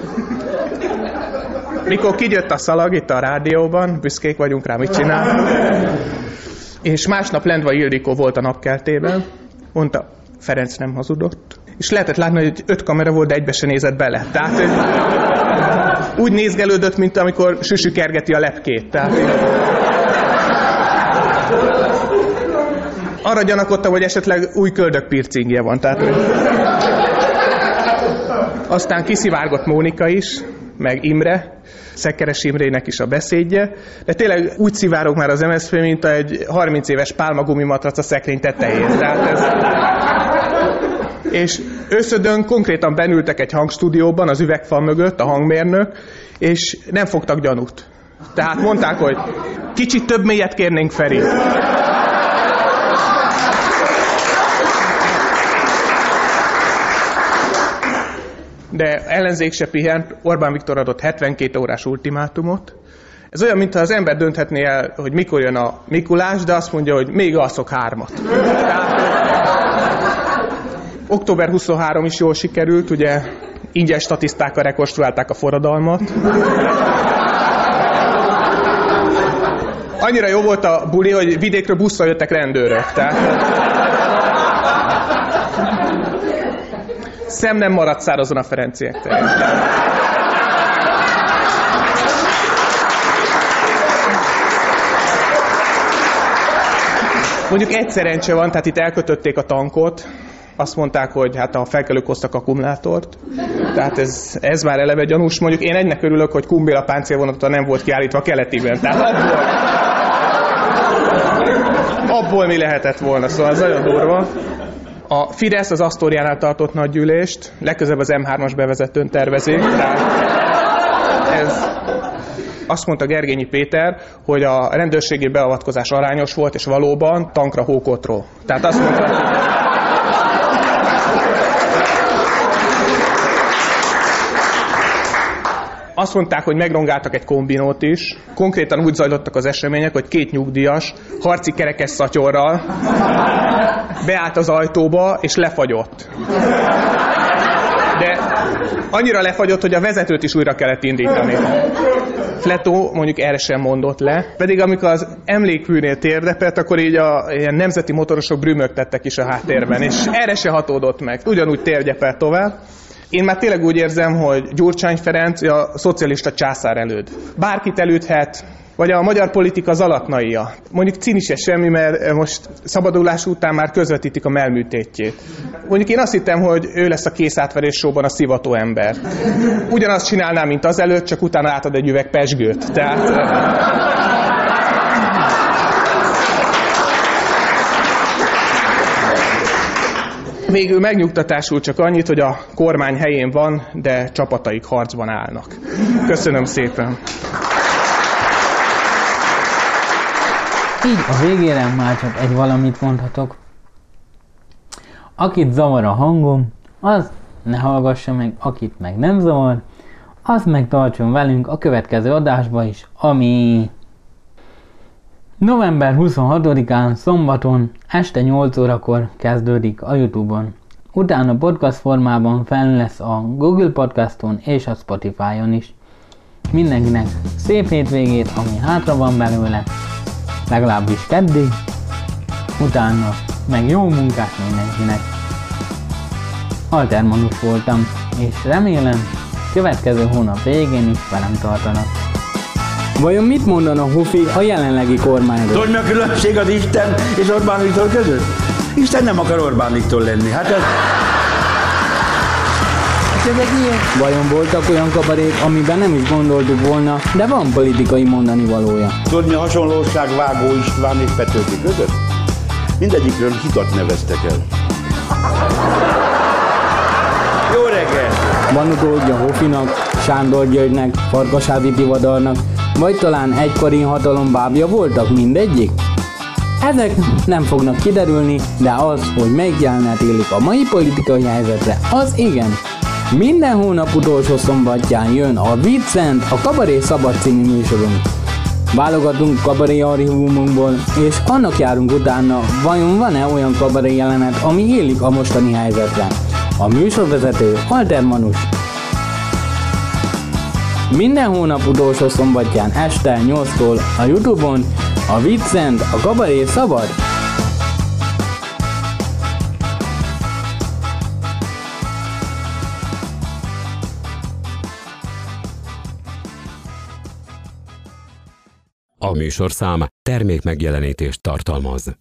mikor kijött a szalag itt a rádióban, büszkék vagyunk rá, mit csinál? És másnap Lendva Ildikó volt a napkeltében, mondta, Ferenc nem hazudott. És lehetett látni, hogy öt kamera volt, de egybe se nézett bele. Tehát úgy nézgelődött, mint amikor Süsü kergeti a lepkét. Tehát arra gyanakodtam, hogy esetleg új köldökpircingje van. Tehát, hogy... Aztán kiszivárgott Mónika is, meg Imre, Szekeres Imrének is a beszédje, de tényleg úgy szivárog már az MSZP, mint egy 30 éves pálmagumi matrac a szekrény tetején. Tehát ez... És összödön konkrétan benültek egy hangstúdióban, az üvegfal mögött, a hangmérnök, és nem fogtak gyanút. Tehát mondták, hogy kicsit több mélyet kérnénk Feri. De ellenzék se pihent, Orbán Viktor adott 72 órás ultimátumot. Ez olyan, mintha az ember dönthetné el, hogy mikor jön a Mikulás, de azt mondja, hogy még alszok hármat. Október 23 is jól sikerült, ugye ingyen statisztákkal rekonstruálták a forradalmat. Annyira jó volt a buli, hogy vidékről busszal jöttek rendőrök. Tehát, szem nem maradt szárazon a Ferenciek Mondjuk egy szerencse van, tehát itt elkötötték a tankot, azt mondták, hogy hát a felkelők hoztak akkumulátort, tehát ez, ez már eleve gyanús. Mondjuk én egynek örülök, hogy Kumbéla páncélvonata nem volt kiállítva keletiben, tehát abból, abból mi lehetett volna, szóval ez nagyon durva. A Fidesz az Asztóriánál tartott nagygyűlést, legközelebb az M3-as bevezetőn tervezi. Tehát ez, azt mondta Gergényi Péter, hogy a rendőrségi beavatkozás arányos volt, és valóban tankra hókotró. Tehát azt mondta, hogy Azt mondták, hogy megrongáltak egy kombinót is. Konkrétan úgy zajlottak az események, hogy két nyugdíjas harci kerekes szatyorral beállt az ajtóba, és lefagyott. De annyira lefagyott, hogy a vezetőt is újra kellett indítani. Fletó mondjuk erre sem mondott le, pedig amikor az emlékműnél térdepett, akkor így a ilyen nemzeti motorosok brümögtettek is a háttérben, és erre se hatódott meg. Ugyanúgy térdepelt tovább. Én már tényleg úgy érzem, hogy Gyurcsány Ferenc a szocialista császár előd. Bárkit elődhet, vagy a magyar politika zalatnaia. Mondjuk Cini se semmi, mert most szabadulás után már közvetítik a melműtétjét. Mondjuk én azt hittem, hogy ő lesz a készátverés showban a szivató ember. Ugyanazt csinálná, mint az előtt, csak utána átad egy üveg pesgőt. Tehát... Végül megnyugtatásul csak annyit, hogy a kormány helyén van, de csapataik harcban állnak. Köszönöm szépen! Így a végére már csak egy valamit mondhatok. Akit zavar a hangom, az ne hallgassa meg, akit meg nem zavar, az meg tartson velünk a következő adásba is, ami november 26-án szombaton este 8 órakor kezdődik a Youtube-on. Utána podcast formában fel lesz a Google Podcaston és a Spotify-on is. Mindenkinek szép hétvégét, ami hátra van belőle, legalábbis keddig, utána meg jó munkát mindenkinek. Altermanus voltam, és remélem következő hónap végén is velem tartanak. Vajon mit mondana Hufi a jelenlegi kormányról? Tudod, mi a különbség az Isten és Orbán Viktor között? Isten nem akar Orbán Viktor lenni. Hát ez... Vajon voltak olyan kabarék, amiben nem is gondoltuk volna, de van politikai mondani valója? Tudod, mi a hasonlóság Vágó István és Petőfi között? Mindegyikről hitat neveztek el. Jó reggel! Van utódja Hofinak, Sándor Györgynek, Farkasádi Tivadarnak, vagy talán egykori hatalom bábja voltak mindegyik? Ezek nem fognak kiderülni, de az, hogy melyik jelenet élik a mai politikai helyzetre, az igen. Minden hónap utolsó szombatján jön a Vincent, a Kabaré Szabad című műsorunk. Válogatunk kabaré archívumunkból, és annak járunk utána, vajon van-e olyan kabaré jelenet, ami élik a mostani helyzetre. A műsorvezető Alter Manus. Minden hónap utolsó szombatján este 8-tól a Youtube-on, A viccent, a kabaré szabad? A műsorszám termék megjelenítést tartalmaz.